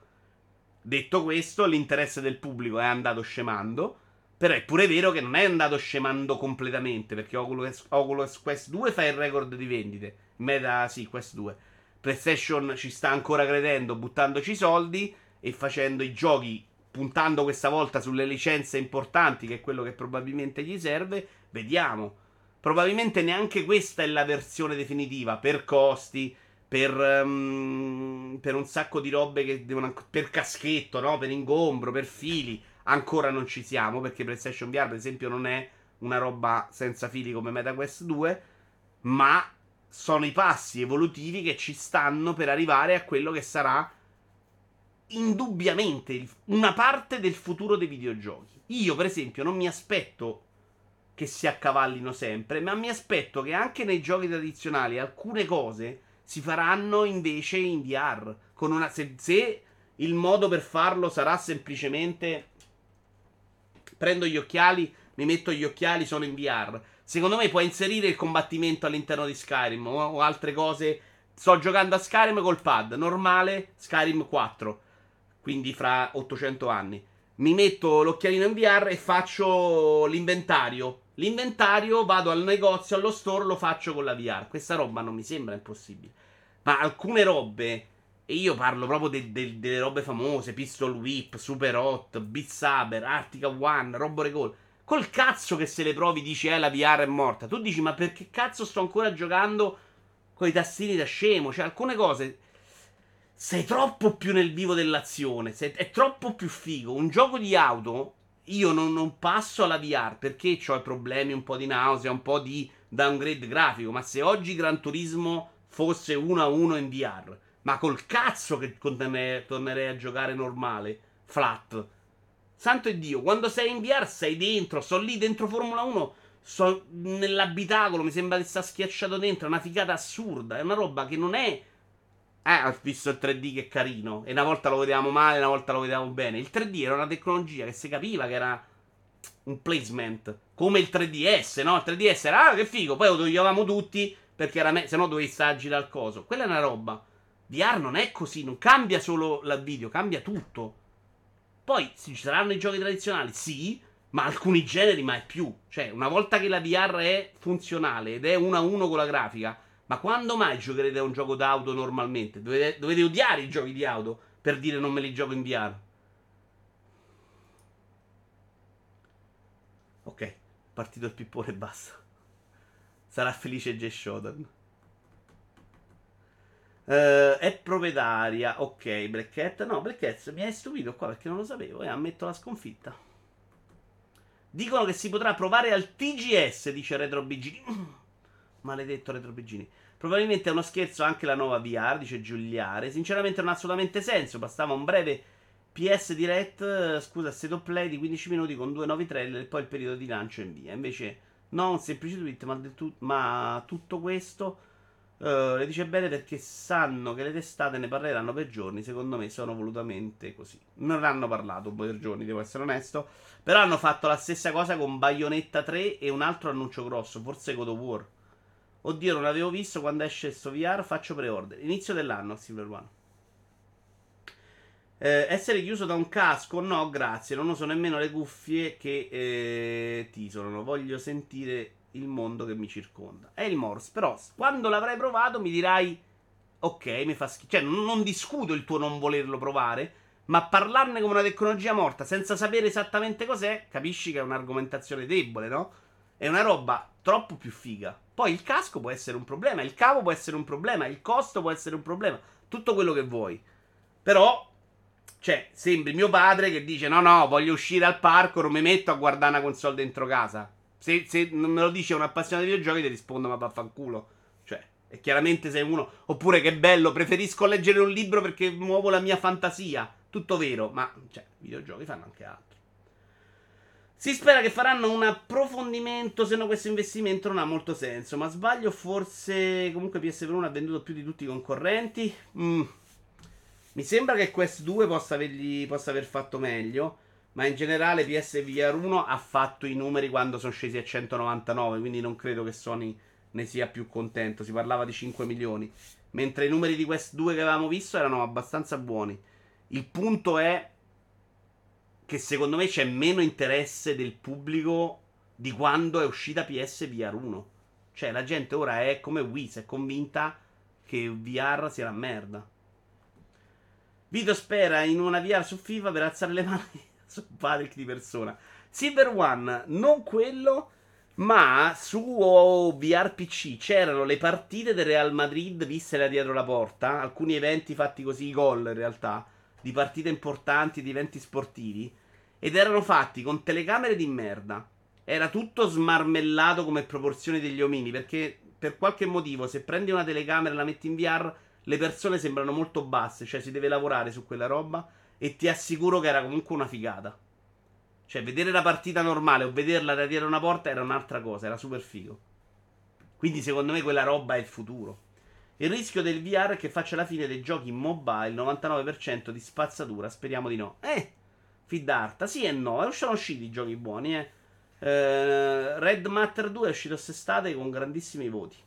Detto questo, l'interesse del pubblico è andato scemando. Però è pure vero che non è andato scemando completamente. Perché Oculus, Oculus Quest 2 fa il record di vendite. Meta, sì, Quest 2. PlayStation ci sta ancora credendo, buttandoci i soldi e facendo i giochi puntando questa volta sulle licenze importanti, che è quello che probabilmente gli serve, vediamo. Probabilmente neanche questa è la versione definitiva per costi, per, um, per un sacco di robe che devono. per caschetto, no? per ingombro, per fili. Ancora non ci siamo perché PlayStation VR, per esempio, non è una roba senza fili come MetaQuest 2, ma sono i passi evolutivi che ci stanno per arrivare a quello che sarà indubbiamente una parte del futuro dei videogiochi. Io, per esempio, non mi aspetto che si accavallino sempre, ma mi aspetto che anche nei giochi tradizionali alcune cose si faranno invece in VR. Con una, se, se il modo per farlo sarà semplicemente prendo gli occhiali, mi metto gli occhiali, sono in VR. Secondo me puoi inserire il combattimento all'interno di Skyrim o, o altre cose. Sto giocando a Skyrim col pad normale, Skyrim 4 quindi fra 800 anni. Mi metto l'occhialino in VR e faccio l'inventario. L'inventario vado al negozio, allo store, lo faccio con la VR. Questa roba non mi sembra impossibile. Ma alcune robe, e io parlo proprio de- de- delle robe famose, Pistol Whip, Super Hot, Beat Saber, Artica One, Robo Recall. Col cazzo che se le provi dici eh la VR è morta. Tu dici ma perché cazzo sto ancora giocando con i tastini da scemo? Cioè alcune cose sei troppo più nel vivo dell'azione, sei, è troppo più figo. Un gioco di auto, io non, non passo alla VR perché ho problemi, un po' di nausea, un po' di downgrade grafico. Ma se oggi Gran Turismo fosse 1 a 1 in VR, ma col cazzo che tornerei a giocare normale, flat. Santo e Dio, quando sei in VR sei dentro, sto lì dentro Formula 1, sto nell'abitacolo, mi sembra di stare schiacciato dentro, è una figata assurda, è una roba che non è eh, ho visto il 3D che è carino. E una volta lo vedevamo male, una volta lo vedevamo bene. Il 3D era una tecnologia che si capiva che era un placement. Come il 3DS, no? Il 3DS era, ah, che figo. Poi lo toglievamo tutti perché era me- se no dovevi stare a coso. Quella è una roba. VR non è così, non cambia solo la video, cambia tutto. Poi ci saranno i giochi tradizionali, sì, ma alcuni generi mai più. Cioè, una volta che la VR è funzionale ed è uno a uno con la grafica, ma quando mai giocherete a un gioco d'auto normalmente? Dovete, dovete odiare i giochi di auto per dire non me li gioco in VR. Ok, partito il pippone e basta. Sarà felice Jay Shodan. Uh, è proprietaria. Ok, Black Cat. No, Black Cat mi hai stupito qua perché non lo sapevo e ammetto la sconfitta. Dicono che si potrà provare al TGS, dice Retro BG. Maledetto Retro Bigini. Probabilmente è uno scherzo anche la nuova VR, dice Giuliare. Sinceramente non ha assolutamente senso. Bastava un breve PS Direct, scusa, set play di 15 minuti con due nuovi trailer e poi il periodo di lancio in via. Invece, no, un semplice tweet, ma, tu- ma tutto questo. Uh, le dice bene perché sanno che le testate ne parleranno per giorni. Secondo me sono volutamente così. Non hanno parlato per giorni, devo essere onesto. Però hanno fatto la stessa cosa con Bayonetta 3 e un altro annuncio grosso, forse God of War. Oddio, non l'avevo visto quando esce questo VR. Faccio pre-order. Inizio dell'anno, Silver One. Eh, essere chiuso da un casco? No, grazie. Non uso nemmeno le cuffie che eh, tisolano. Voglio sentire il mondo che mi circonda. È il Morse. Però, quando l'avrai provato, mi dirai: Ok, mi fa schifo. Cioè, non, non discuto il tuo non volerlo provare. Ma parlarne come una tecnologia morta senza sapere esattamente cos'è, capisci che è un'argomentazione debole, no? È una roba troppo più figa. Poi il casco può essere un problema, il cavo può essere un problema, il costo può essere un problema, tutto quello che vuoi. Però cioè, sembri mio padre che dice: No, no, voglio uscire al parco, non mi metto a guardare una console dentro casa. Se, se non me lo dice un appassionato di videogiochi, ti rispondo: Ma vaffanculo. Cioè, e chiaramente sei uno. Oppure che bello, preferisco leggere un libro perché muovo la mia fantasia. Tutto vero, ma cioè, i videogiochi fanno anche altro. Si spera che faranno un approfondimento, se no questo investimento non ha molto senso. Ma sbaglio, forse comunque PS1 ha venduto più di tutti i concorrenti. Mm. Mi sembra che Quest 2 possa, avergli, possa aver fatto meglio. Ma in generale PSVR 1 ha fatto i numeri quando sono scesi a 199. Quindi non credo che Sony ne sia più contento. Si parlava di 5 milioni. Mentre i numeri di Quest 2 che avevamo visto erano abbastanza buoni. Il punto è che secondo me c'è meno interesse del pubblico di quando è uscita PSVR 1. Cioè la gente ora è come si è convinta che VR sia la merda. Vito spera in una VR su FIFA per alzare le mani su Patrick di persona. Silver One, non quello, ma su VR PC c'erano le partite del Real Madrid viste da dietro la porta, alcuni eventi fatti così, gol in realtà, di partite importanti, di eventi sportivi, ed erano fatti con telecamere di merda. Era tutto smarmellato come proporzioni degli omini, perché per qualche motivo se prendi una telecamera e la metti in VR le persone sembrano molto basse, cioè si deve lavorare su quella roba e ti assicuro che era comunque una figata. Cioè, vedere la partita normale o vederla da dietro una porta era un'altra cosa, era super figo. Quindi, secondo me, quella roba è il futuro. Il rischio del VR è che faccia la fine dei giochi mobile, 99% di spazzatura, speriamo di no. Eh, Fidarta, sì e no, sono usciti i giochi buoni, eh. eh Red Matter 2 è uscito quest'estate con grandissimi voti.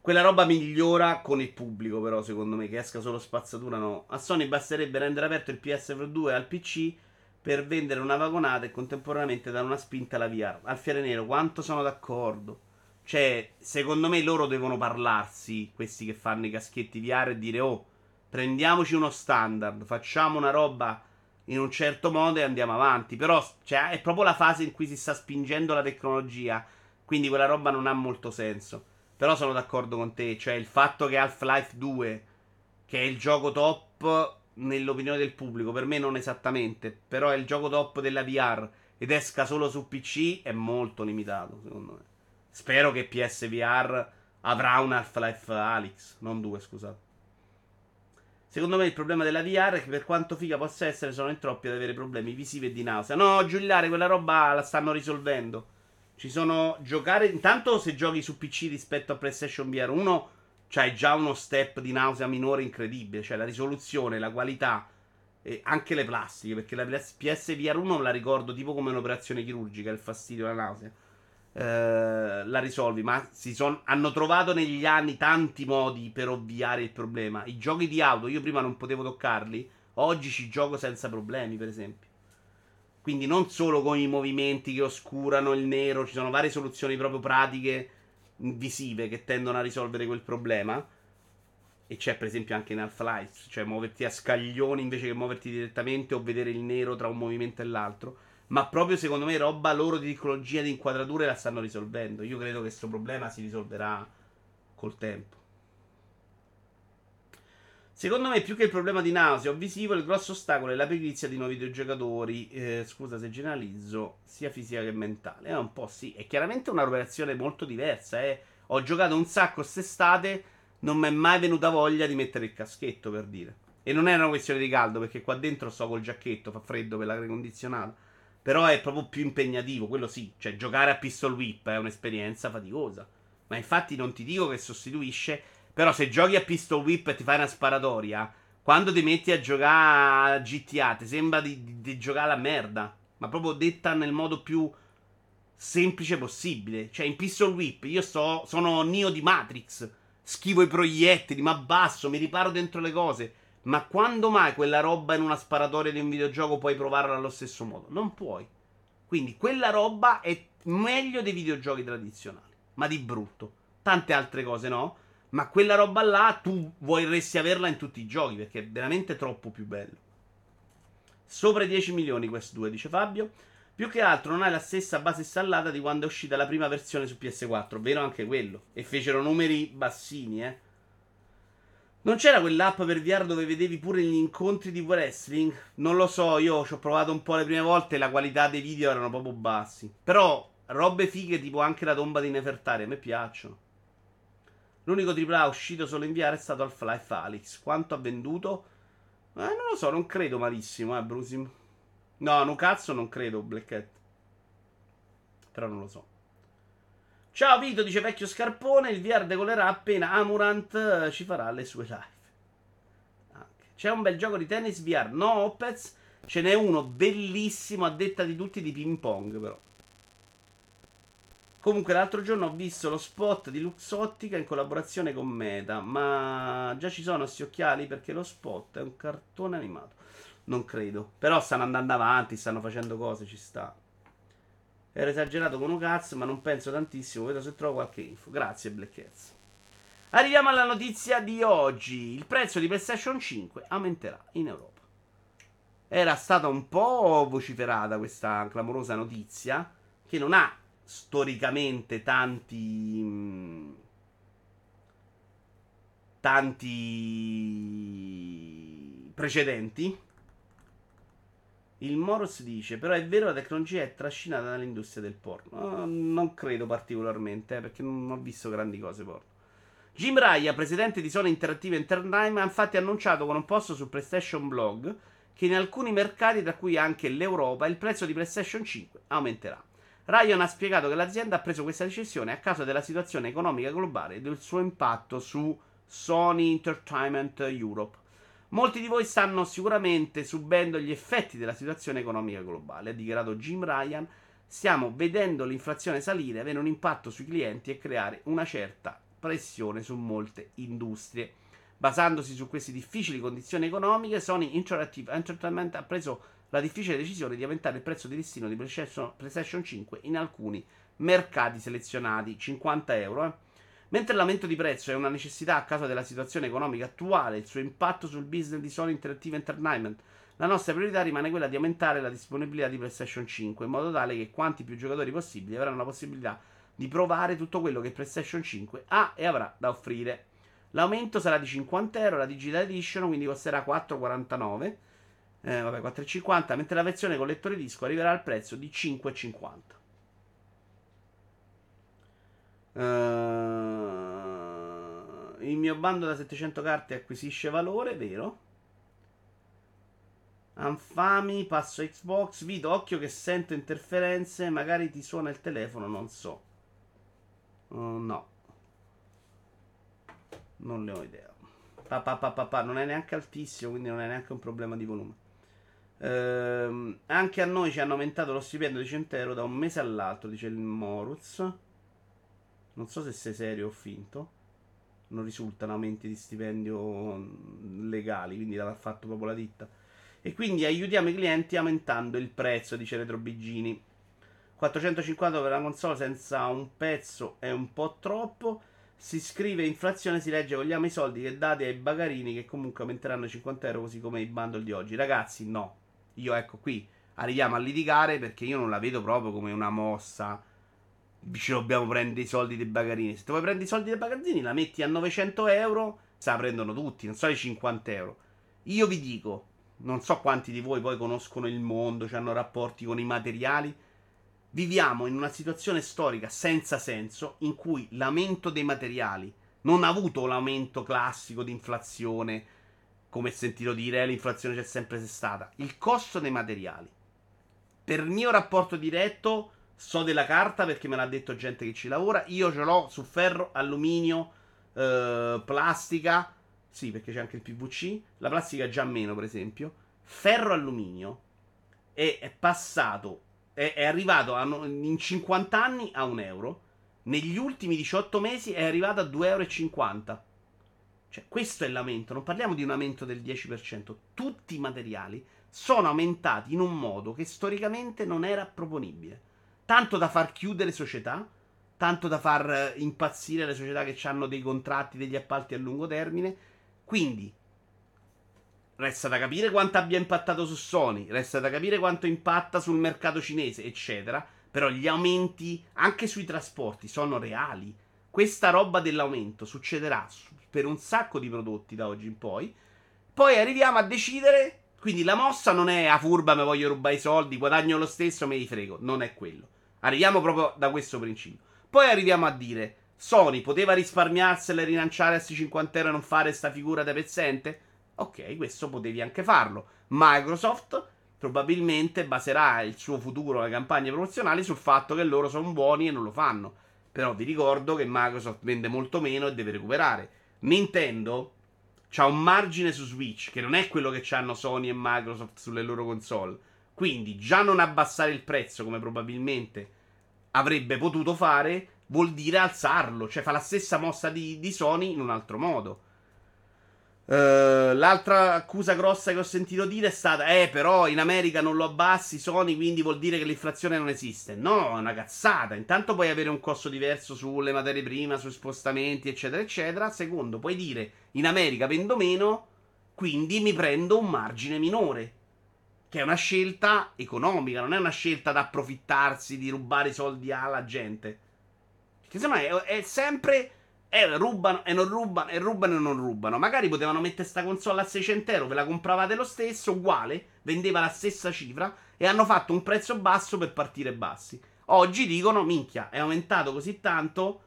Quella roba migliora con il pubblico, però, secondo me, che esca solo spazzatura, no. A Sony basterebbe rendere aperto il PS2 al PC per vendere una vagonata e contemporaneamente dare una spinta alla VR. Alfiere Nero, quanto sono d'accordo. Cioè, secondo me loro devono parlarsi, questi che fanno i caschetti VR, e dire, oh, prendiamoci uno standard, facciamo una roba in un certo modo e andiamo avanti. Però, cioè, è proprio la fase in cui si sta spingendo la tecnologia, quindi quella roba non ha molto senso. Però sono d'accordo con te. Cioè, il fatto che Half-Life 2, che è il gioco top nell'opinione del pubblico, per me non esattamente, però è il gioco top della VR ed esca solo su PC, è molto limitato, secondo me. Spero che PSVR avrà un Half-Life Alyx, non 2, scusate. Secondo me il problema della VR è che per quanto figa possa essere, sono in troppi ad avere problemi visivi e di nausea. No, Giuliare, quella roba la stanno risolvendo. Ci sono giocare. Intanto, se giochi su PC rispetto a PlayStation VR 1, c'hai già uno step di nausea minore incredibile. Cioè, la risoluzione, la qualità, e anche le plastiche. Perché la PSVR 1 la ricordo tipo come un'operazione chirurgica, il fastidio, la nausea. Eh, la risolvi, ma son, hanno trovato negli anni tanti modi per ovviare il problema. I giochi di auto, io prima non potevo toccarli, oggi ci gioco senza problemi, per esempio. Quindi non solo con i movimenti che oscurano il nero, ci sono varie soluzioni proprio pratiche visive che tendono a risolvere quel problema. E c'è per esempio anche in Half-Life, cioè muoverti a scaglioni invece che muoverti direttamente o vedere il nero tra un movimento e l'altro. Ma proprio secondo me roba loro di tecnologia di inquadrature la stanno risolvendo. Io credo che questo problema si risolverà col tempo. Secondo me, più che il problema di nausea o visivo, il grosso ostacolo è la pigrizia di nuovi videogiocatori. Eh, scusa se generalizzo, sia fisica che mentale. È un po' sì. È chiaramente un'operazione molto diversa. Eh. Ho giocato un sacco quest'estate, non mi è mai venuta voglia di mettere il caschetto per dire. E non è una questione di caldo, perché qua dentro sto col giacchetto, fa freddo per l'aria condizionata. Però è proprio più impegnativo, quello sì. Cioè, giocare a pistol whip è un'esperienza faticosa. Ma infatti non ti dico che sostituisce. Però se giochi a pistol whip e ti fai una sparatoria, quando ti metti a giocare a GTA, ti sembra di, di, di giocare alla merda. Ma proprio detta nel modo più semplice possibile. Cioè, in pistol whip io sto, sono Neo di Matrix. Schivo i proiettili, ma abbasso, mi riparo dentro le cose. Ma quando mai quella roba in una sparatoria di un videogioco puoi provarla allo stesso modo? Non puoi. Quindi quella roba è meglio dei videogiochi tradizionali, ma di brutto. Tante altre cose no. Ma quella roba là tu vorresti averla in tutti i giochi perché è veramente troppo più bello. Sopra i 10 milioni questo 2, dice Fabio. Più che altro non hai la stessa base installata di quando è uscita la prima versione su PS4, vero anche quello. E fecero numeri bassini, eh. Non c'era quell'app per VR dove vedevi pure gli incontri di wrestling? Non lo so, io ci ho provato un po' le prime volte e la qualità dei video erano proprio bassi. Però robe fighe tipo anche la tomba di Nefertari a me piacciono. L'unico AAA uscito solo in VR è stato Half-Life Alyx. Quanto ha venduto? Eh, non lo so, non credo malissimo, eh, Brusim. No, no cazzo non credo, Black Cat. Però non lo so. Ciao Vito, dice vecchio scarpone, il VR decolerà appena Amurant eh, ci farà le sue live. C'è un bel gioco di tennis VR, no Opez, ce n'è uno bellissimo a detta di tutti di ping pong però. Comunque l'altro giorno ho visto lo spot di Luxottica in collaborazione con Meta, ma già ci sono questi occhiali perché lo spot è un cartone animato. Non credo. Però stanno andando avanti, stanno facendo cose, ci sta. Era esagerato con un cazzo, ma non penso tantissimo. Vedo se trovo qualche info. Grazie, Black. Arriviamo alla notizia di oggi. Il prezzo di PlayStation 5 aumenterà in Europa. Era stata un po' vociferata questa clamorosa notizia, che non ha storicamente tanti mm, tanti precedenti. Il Moros dice: Però è vero, la tecnologia è trascinata dall'industria del porno. Uh, non credo particolarmente, eh, perché non ho visto grandi cose porno. Jim Raya, presidente di Sony Interactive Entertainment, ha infatti annunciato con un post su PlayStation Blog che in alcuni mercati, tra cui anche l'Europa, il prezzo di PlayStation 5 aumenterà. Ryan ha spiegato che l'azienda ha preso questa decisione a causa della situazione economica globale e del suo impatto su Sony Entertainment Europe. Molti di voi stanno sicuramente subendo gli effetti della situazione economica globale, ha dichiarato Jim Ryan. Stiamo vedendo l'inflazione salire, avere un impatto sui clienti e creare una certa pressione su molte industrie. Basandosi su queste difficili condizioni economiche, Sony Interactive Entertainment ha preso la difficile decisione di aumentare il prezzo di listino di PlayStation 5 in alcuni mercati selezionati, 50 euro. Eh. Mentre l'aumento di prezzo è una necessità a causa della situazione economica attuale e il suo impatto sul business di Sony Interactive Entertainment, la nostra priorità rimane quella di aumentare la disponibilità di PlayStation 5 in modo tale che quanti più giocatori possibili avranno la possibilità di provare tutto quello che PlayStation 5 ha e avrà da offrire. L'aumento sarà di 50 euro, la Digital Edition quindi costerà 4,49 eh, vabbè 4,50 mentre la versione con lettore disco arriverà al prezzo di 5,50 uh, il mio bando da 700 carte acquisisce valore vero Anfami, passo Xbox, Vito, occhio che sento interferenze, magari ti suona il telefono, non so. Uh, no. Non ne ho idea. Pa, pa, pa, pa, pa, non è neanche altissimo, quindi non è neanche un problema di volume. Ehm, anche a noi ci hanno aumentato lo stipendio di 100 euro da un mese all'altro, dice il Moruz. Non so se sei serio o finto. Non risultano aumenti di stipendio legali, quindi l'ha fatto proprio la ditta. E quindi aiutiamo i clienti aumentando il prezzo, dice Retro Bigini. 450 per la console senza un pezzo è un po' troppo. Si scrive inflazione, si legge vogliamo i soldi che date ai bagarini che comunque aumenteranno 50 euro così come i bundle di oggi. Ragazzi, no. Io ecco qui arriviamo a litigare perché io non la vedo proprio come una mossa. Ci dobbiamo prendere i soldi dei bagarini. Se tu vuoi prendere i soldi dei bagarini, la metti a 900 euro, se la prendono tutti, non so i 50 euro. Io vi dico, non so quanti di voi poi conoscono il mondo, hanno rapporti con i materiali. Viviamo in una situazione storica senza senso in cui l'aumento dei materiali non ha avuto l'aumento classico di inflazione come sentito dire, l'inflazione c'è sempre stata. Il costo dei materiali. Per mio rapporto diretto, So della carta perché me l'ha detto gente che ci lavora. Io ce l'ho su ferro, alluminio, eh, plastica. Sì, perché c'è anche il PVC. La plastica già meno, per esempio. Ferro, alluminio. E è passato. È, è arrivato a, in 50 anni a un euro. Negli ultimi 18 mesi è arrivato a 2,50 euro. Cioè, questo è l'aumento. Non parliamo di un aumento del 10%. Tutti i materiali sono aumentati in un modo che storicamente non era proponibile. Tanto da far chiudere società, tanto da far eh, impazzire le società che hanno dei contratti, degli appalti a lungo termine. Quindi, resta da capire quanto abbia impattato su Sony, resta da capire quanto impatta sul mercato cinese, eccetera. Però gli aumenti anche sui trasporti sono reali. Questa roba dell'aumento succederà per un sacco di prodotti da oggi in poi. Poi arriviamo a decidere quindi la mossa non è a ah, furba, mi voglio rubare i soldi, guadagno lo stesso, me li frego. Non è quello. Arriviamo proprio da questo principio. Poi arriviamo a dire: Sony poteva risparmiarsela e rilanciare a 50 euro e non fare sta figura da pezzente? Ok, questo potevi anche farlo. Microsoft probabilmente baserà il suo futuro, le campagne promozionali, sul fatto che loro sono buoni e non lo fanno. Però vi ricordo che Microsoft vende molto meno e deve recuperare. Nintendo c'ha un margine su Switch che non è quello che hanno Sony e Microsoft sulle loro console. Quindi già non abbassare il prezzo come probabilmente avrebbe potuto fare vuol dire alzarlo, cioè fa la stessa mossa di, di Sony in un altro modo. Uh, l'altra accusa grossa che ho sentito dire è stata: Eh, però in America non lo abbassi Sony, quindi vuol dire che l'inflazione non esiste. No, è una cazzata. Intanto puoi avere un costo diverso sulle materie prime, sui spostamenti, eccetera, eccetera. Secondo, puoi dire in America vendo meno, quindi mi prendo un margine minore. Che è una scelta economica, non è una scelta da approfittarsi di rubare i soldi alla gente. Perché semmai è, è sempre e rubano e non rubano e rubano e non rubano. Magari potevano mettere sta console a 600 euro, ve la compravate lo stesso, uguale, vendeva la stessa cifra e hanno fatto un prezzo basso per partire bassi. Oggi dicono, minchia, è aumentato così tanto,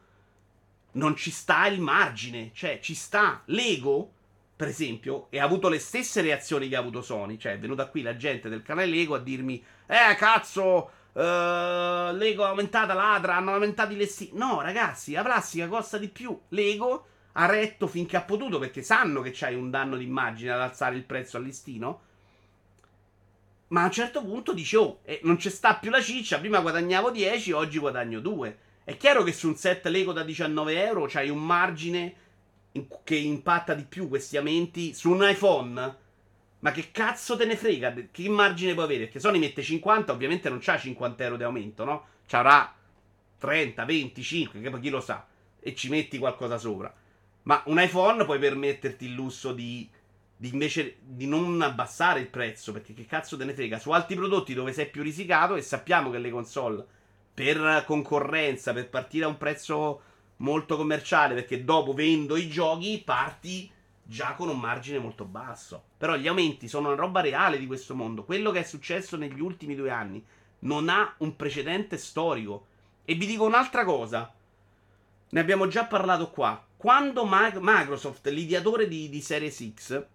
non ci sta il margine, cioè ci sta Lego, per esempio, e ha avuto le stesse reazioni che ha avuto Sony, cioè è venuta qui la gente del canale Lego a dirmi, eh cazzo, Uh, Lego è aumentata ladra, hanno aumentato i listini. No, ragazzi, la plastica costa di più. Lego ha retto finché ha potuto perché sanno che c'hai un danno d'immagine ad alzare il prezzo al listino. Ma a un certo punto dice: Oh, eh, non c'è sta più la ciccia. Prima guadagnavo 10, oggi guadagno 2. È chiaro che su un set Lego da 19 euro c'hai un margine che impatta di più questi aumenti. Su un iPhone ma che cazzo te ne frega? Che margine può avere? Perché Sony mette 50, ovviamente non c'ha 50 euro di aumento, no? C'avrà 30, 25, che chi lo sa. E ci metti qualcosa sopra. Ma un iPhone puoi permetterti il lusso di, di invece di non abbassare il prezzo, perché che cazzo te ne frega? Su altri prodotti dove sei più risicato e sappiamo che le console per concorrenza, per partire a un prezzo molto commerciale, perché dopo vendo i giochi, parti già con un margine molto basso. Però gli aumenti sono una roba reale di questo mondo. Quello che è successo negli ultimi due anni non ha un precedente storico. E vi dico un'altra cosa. Ne abbiamo già parlato qua. Quando Microsoft, l'ideatore di, di Series X,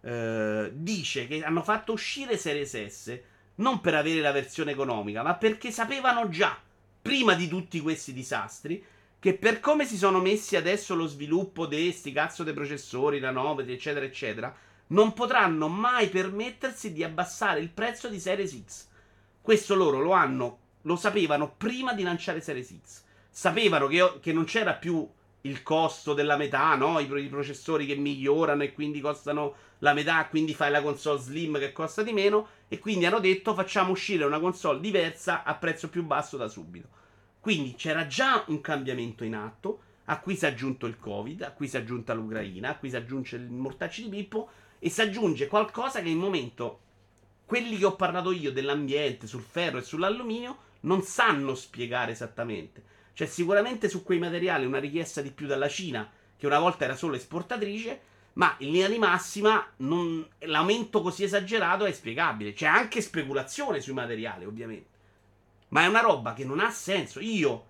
eh, dice che hanno fatto uscire Series S non per avere la versione economica, ma perché sapevano già, prima di tutti questi disastri, che per come si sono messi adesso lo sviluppo di sti cazzo dei processori, nanometri, eccetera, eccetera, non potranno mai permettersi di abbassare il prezzo di Series X. Questo loro lo hanno, lo sapevano prima di lanciare Series X. Sapevano che, che non c'era più il costo della metà, no? I, I, processori che migliorano e quindi costano la metà, quindi fai la console slim che costa di meno. E quindi hanno detto facciamo uscire una console diversa a prezzo più basso da subito. Quindi c'era già un cambiamento in atto, a cui si è aggiunto il Covid, a cui si è aggiunta l'Ucraina, a cui si aggiunge il mortacci di Pippo e si aggiunge qualcosa che in momento quelli che ho parlato io dell'ambiente, sul ferro e sull'alluminio non sanno spiegare esattamente. C'è sicuramente su quei materiali una richiesta di più dalla Cina, che una volta era solo esportatrice, ma in linea di massima non... l'aumento così esagerato è spiegabile. C'è anche speculazione sui materiali, ovviamente. Ma è una roba che non ha senso. Io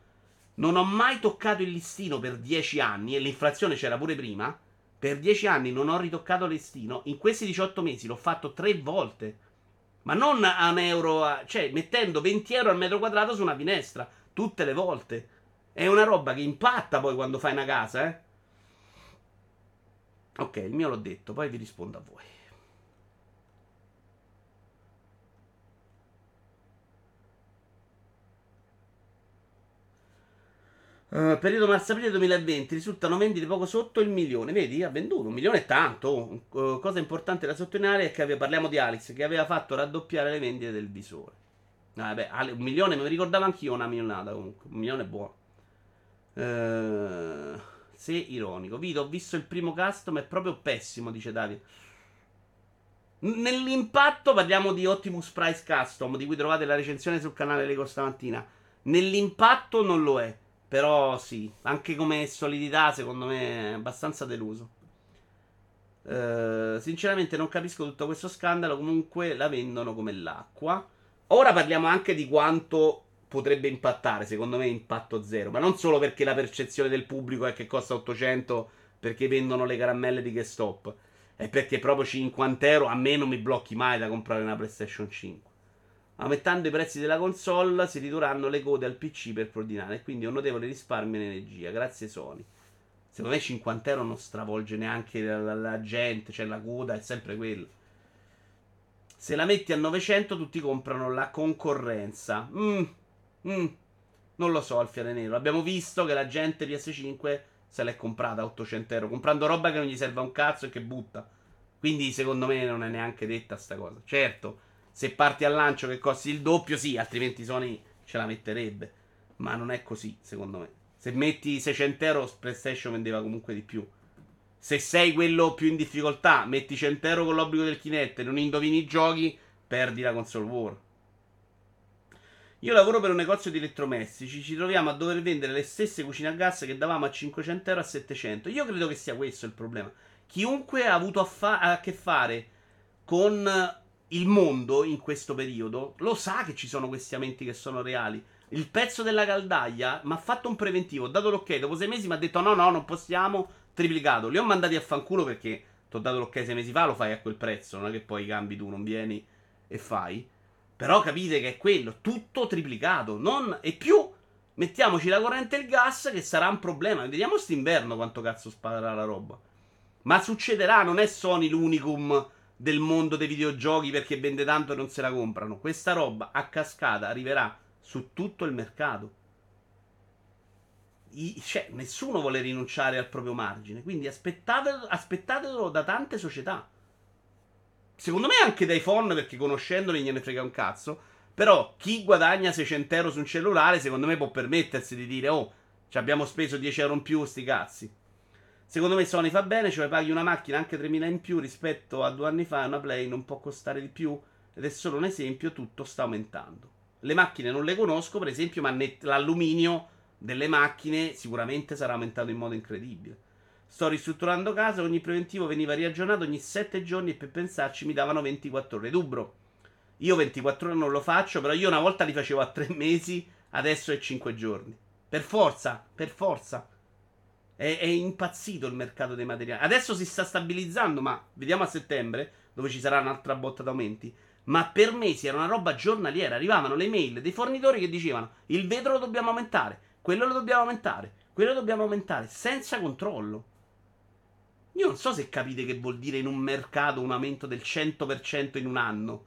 non ho mai toccato il listino per 10 anni, e l'inflazione c'era pure prima. Per 10 anni non ho ritoccato il listino. In questi 18 mesi l'ho fatto 3 volte. Ma non a un euro, a, cioè mettendo 20 euro al metro quadrato su una finestra, tutte le volte. È una roba che impatta poi quando fai una casa, eh. Ok, il mio l'ho detto, poi vi rispondo a voi. Uh, periodo marzo-aprile 2020 risultano vendite poco sotto il milione. Vedi, ha venduto un milione è tanto. Uh, cosa importante da sottolineare è che aveva, parliamo di Alex che aveva fatto raddoppiare le vendite del visore. Ah, vabbè, un milione, mi ricordavo anch'io una milionata comunque. Un milione è buono. Uh, se ironico. Vito, ho visto il primo custom, è proprio pessimo, dice Davide. Nell'impatto parliamo di Optimus Price Custom, di cui trovate la recensione sul canale Lego stamattina. Nell'impatto non lo è. Però sì, anche come solidità secondo me è abbastanza deluso. Uh, sinceramente non capisco tutto questo scandalo, comunque la vendono come l'acqua. Ora parliamo anche di quanto potrebbe impattare, secondo me impatto zero, ma non solo perché la percezione del pubblico è che costa 800 perché vendono le caramelle di GameStop, è perché proprio 50 euro a me non mi blocchi mai da comprare una PlayStation 5. Aumentando i prezzi della console si ridurranno le code al PC per preordinare e quindi un notevole risparmio in energia. Grazie Sony. Secondo me 50 euro non stravolge neanche la, la gente, cioè la coda è sempre quella. Se la metti a 900 tutti comprano la concorrenza. Mm, mm, non lo so, Alfiere Nero. Abbiamo visto che la gente PS5 se l'è comprata a 800 euro, comprando roba che non gli serve a un cazzo e che butta. Quindi secondo me non è neanche detta sta cosa. Certo, se parti al lancio che costi il doppio, sì, altrimenti Sony ce la metterebbe. Ma non è così, secondo me. Se metti 600 euro, PlayStation vendeva comunque di più. Se sei quello più in difficoltà, metti 100 euro con l'obbligo del Kinect e non indovini i giochi, perdi la console war. Io lavoro per un negozio di elettrodomestici, ci troviamo a dover vendere le stesse cucine a gas che davamo a 500 euro a 700. Io credo che sia questo il problema. Chiunque ha avuto a, fa- a che fare con il mondo in questo periodo lo sa che ci sono questi aumenti che sono reali. Il pezzo della caldaia mi ha fatto un preventivo, ho dato l'ok, dopo sei mesi mi ha detto no, no, non possiamo, triplicato. Li ho mandati a fanculo perché ti ho dato l'ok sei mesi fa, lo fai a quel prezzo, non è che poi cambi tu, non vieni e fai. Però capite che è quello, tutto triplicato, non... e più mettiamoci la corrente e il gas che sarà un problema. Vediamo st'inverno quanto cazzo sparerà la roba. Ma succederà, non è Sony l'unicum del mondo dei videogiochi perché vende tanto e non se la comprano. Questa roba a cascata arriverà su tutto il mercato. I, cioè, nessuno vuole rinunciare al proprio margine. Quindi aspettatelo, aspettatelo da tante società. Secondo me anche dai phone, perché conoscendoli gliene frega un cazzo. Però chi guadagna 600 euro su un cellulare, secondo me può permettersi di dire: Oh, ci abbiamo speso 10 euro in più, sti cazzi. Secondo me Sony fa bene, cioè paghi una macchina anche 3.000 in più rispetto a due anni fa, una Play non può costare di più. Ed è solo un esempio, tutto sta aumentando. Le macchine non le conosco, per esempio, ma l'alluminio delle macchine sicuramente sarà aumentato in modo incredibile. Sto ristrutturando casa, ogni preventivo veniva riaggiornato ogni 7 giorni e per pensarci mi davano 24 ore. Dubro, io 24 ore non lo faccio, però io una volta li facevo a 3 mesi, adesso è 5 giorni. Per forza, per forza. È, è, impazzito il mercato dei materiali. Adesso si sta stabilizzando, ma vediamo a settembre, dove ci sarà un'altra botta d'aumenti. Ma per mesi era una roba giornaliera. Arrivavano le mail dei fornitori che dicevano: il vetro lo dobbiamo aumentare, quello lo dobbiamo aumentare, quello lo dobbiamo aumentare, senza controllo. Io non so se capite che vuol dire in un mercato un aumento del 100% in un anno.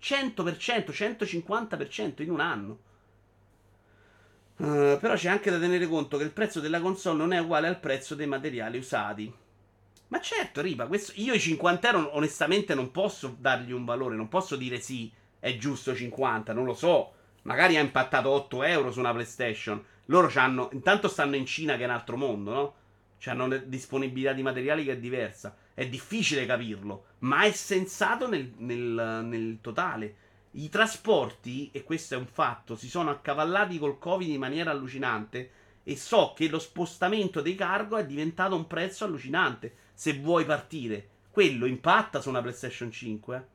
100%, 150% in un anno. Uh, però c'è anche da tenere conto che il prezzo della console non è uguale al prezzo dei materiali usati. Ma certo, Riva, questo, io i 50 euro onestamente non posso dargli un valore, non posso dire sì, è giusto 50, non lo so. Magari ha impattato 8 euro su una PlayStation. Loro hanno, intanto stanno in Cina che è un altro mondo, no? Hanno disponibilità di materiali che è diversa. È difficile capirlo, ma è sensato nel, nel, nel totale. I trasporti, e questo è un fatto, si sono accavallati col Covid in maniera allucinante. E so che lo spostamento dei cargo è diventato un prezzo allucinante. Se vuoi partire, quello impatta su una PlayStation 5. Eh.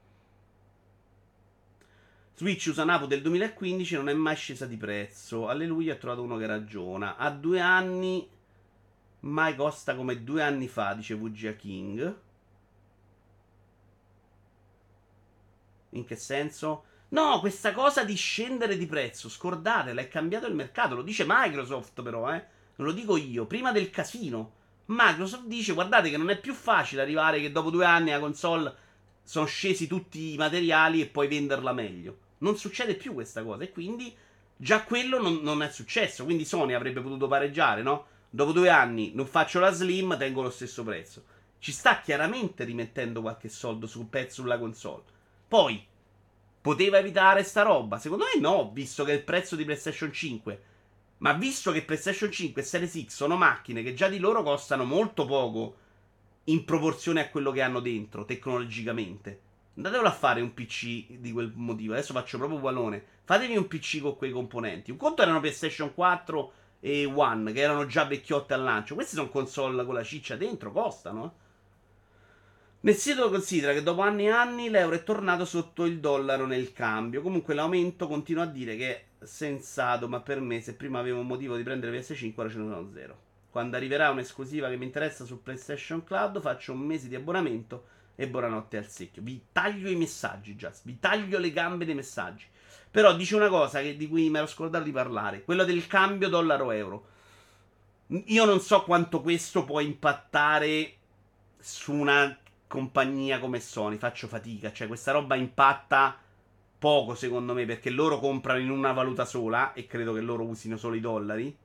Switch usa Napo del 2015 non è mai scesa di prezzo. Alleluia, ho trovato uno che ragiona. A due anni, mai costa come due anni fa, dice VGA King. In che senso? No, questa cosa di scendere di prezzo, scordatela, è cambiato il mercato, lo dice Microsoft però, eh. Non lo dico io, prima del casino. Microsoft dice, guardate che non è più facile arrivare che dopo due anni la console sono scesi tutti i materiali e poi venderla meglio. Non succede più questa cosa e quindi già quello non, non è successo. Quindi Sony avrebbe potuto pareggiare, no? Dopo due anni non faccio la slim, tengo lo stesso prezzo. Ci sta chiaramente rimettendo qualche soldo sul pezzo sulla console. Poi, poteva evitare sta roba? Secondo me no, visto che il prezzo di PlayStation 5 ma visto che PlayStation 5 e Series X sono macchine che già di loro costano molto poco in proporzione a quello che hanno dentro tecnologicamente, andatevelo a fare un PC di quel motivo. Adesso faccio proprio pallone. Fatevi un PC con quei componenti. Un conto erano PlayStation 4 e One, che erano già vecchiotte al lancio. Queste sono console con la ciccia dentro, costano. Eh. Nel sito considera che dopo anni e anni l'euro è tornato sotto il dollaro nel cambio. Comunque l'aumento continua a dire che è sensato, ma per me se prima avevo un motivo di prendere PS5 ora ce ne sono zero. Quando arriverà un'esclusiva che mi interessa su PlayStation Cloud faccio un mese di abbonamento e buonanotte al secchio. Vi taglio i messaggi, Just. Vi taglio le gambe dei messaggi. Però dice una cosa che, di cui mi ero scordato di parlare, quello del cambio dollaro-euro. Io non so quanto questo può impattare su una compagnia come Sony, faccio fatica, cioè questa roba impatta poco secondo me perché loro comprano in una valuta sola e credo che loro usino solo i dollari.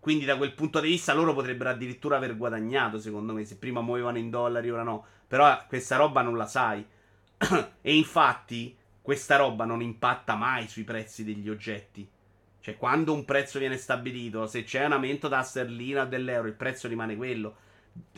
Quindi da quel punto di vista loro potrebbero addirittura aver guadagnato secondo me se prima muovevano in dollari ora no. Però questa roba non la sai. e infatti questa roba non impatta mai sui prezzi degli oggetti. Cioè quando un prezzo viene stabilito, se c'è un aumento da sterlina o dell'euro, il prezzo rimane quello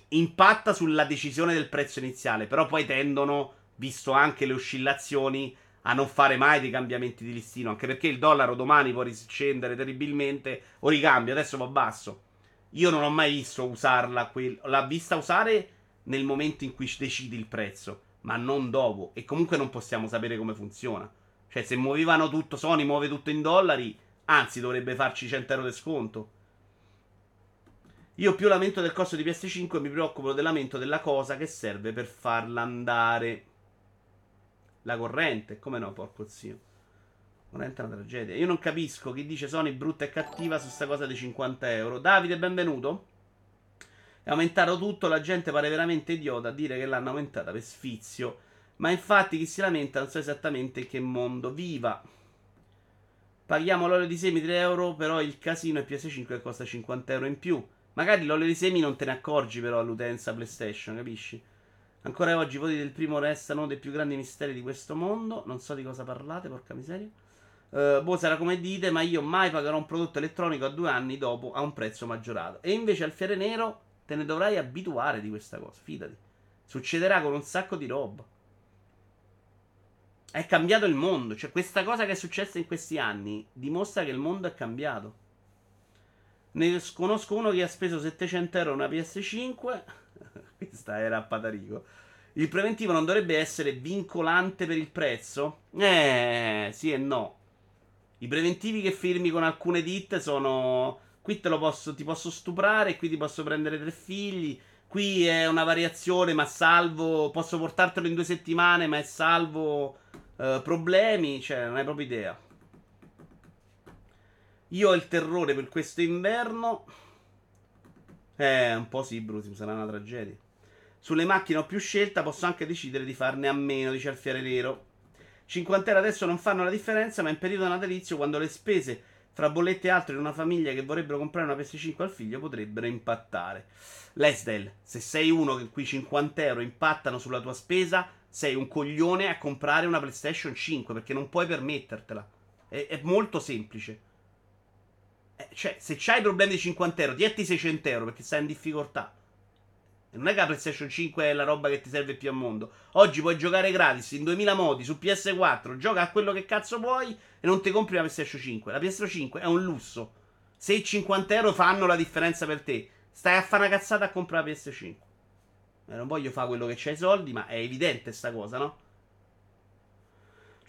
impatta sulla decisione del prezzo iniziale, però poi tendono, visto anche le oscillazioni, a non fare mai dei cambiamenti di listino, anche perché il dollaro domani può riscendere terribilmente o ricambia, adesso va basso. Io non ho mai visto usarla, quel... l'ha vista usare nel momento in cui decidi il prezzo, ma non dopo. E comunque non possiamo sapere come funziona. Cioè, se muovevano tutto, Sony muove tutto in dollari, anzi dovrebbe farci 100 euro di sconto. Io più lamento del costo di PS5 mi preoccupo dell'aumento della cosa che serve per farla andare. La corrente, come no, porco zio. Corrente è una tragedia. Io non capisco chi dice Sony brutta e cattiva su sta cosa dei 50 euro. Davide, benvenuto. È aumentato tutto, la gente pare veramente idiota a dire che l'hanno aumentata per sfizio. Ma infatti chi si lamenta non sa esattamente in che mondo viva. Paghiamo l'olio di semi 3 euro, però il casino è PS5 che costa 50 euro in più. Magari l'olio di semi non te ne accorgi però all'utenza PlayStation, capisci? Ancora oggi i voti del primo restano uno dei più grandi misteri di questo mondo. Non so di cosa parlate, porca miseria. Uh, boh, sarà come dite, ma io mai pagherò un prodotto elettronico a due anni dopo a un prezzo maggiorato. E invece al fiere nero te ne dovrai abituare di questa cosa, fidati. Succederà con un sacco di roba. È cambiato il mondo. Cioè, questa cosa che è successa in questi anni dimostra che il mondo è cambiato. Ne conosco uno che ha speso 700 euro una PS5. Questa era a Patarico. Il preventivo non dovrebbe essere vincolante per il prezzo? Eh, sì e no. I preventivi che firmi con alcune ditte sono. Qui te lo posso, ti posso stuprare, qui ti posso prendere tre figli. Qui è una variazione, ma salvo. Posso portartelo in due settimane, ma è salvo eh, problemi. Cioè, non hai proprio idea. Io ho il terrore per questo inverno. Eh, un po' sì, Brusim, sarà una tragedia. Sulle macchine ho più scelta, posso anche decidere di farne a meno, dice Alfiere Nero. 50 euro adesso non fanno la differenza, ma in periodo natalizio, quando le spese fra bollette e altro in una famiglia che vorrebbero comprare una PS5 al figlio potrebbero impattare. Lesdell, se sei uno che qui 50 euro impattano sulla tua spesa, sei un coglione a comprare una PlayStation 5 perché non puoi permettertela. È, è molto semplice. Eh, cioè, se c'hai problemi di 50 euro, dietti 600 euro perché stai in difficoltà. E non è che la PlayStation 5 è la roba che ti serve più al mondo. Oggi puoi giocare gratis in 2000 modi su PS4, gioca a quello che cazzo vuoi e non ti compri la PlayStation 5. La PlayStation 5 è un lusso. Se i 50 euro fanno la differenza per te, stai a fare una cazzata a comprare la PS5. Eh, non voglio fare quello che c'ha i soldi, ma è evidente sta cosa, no?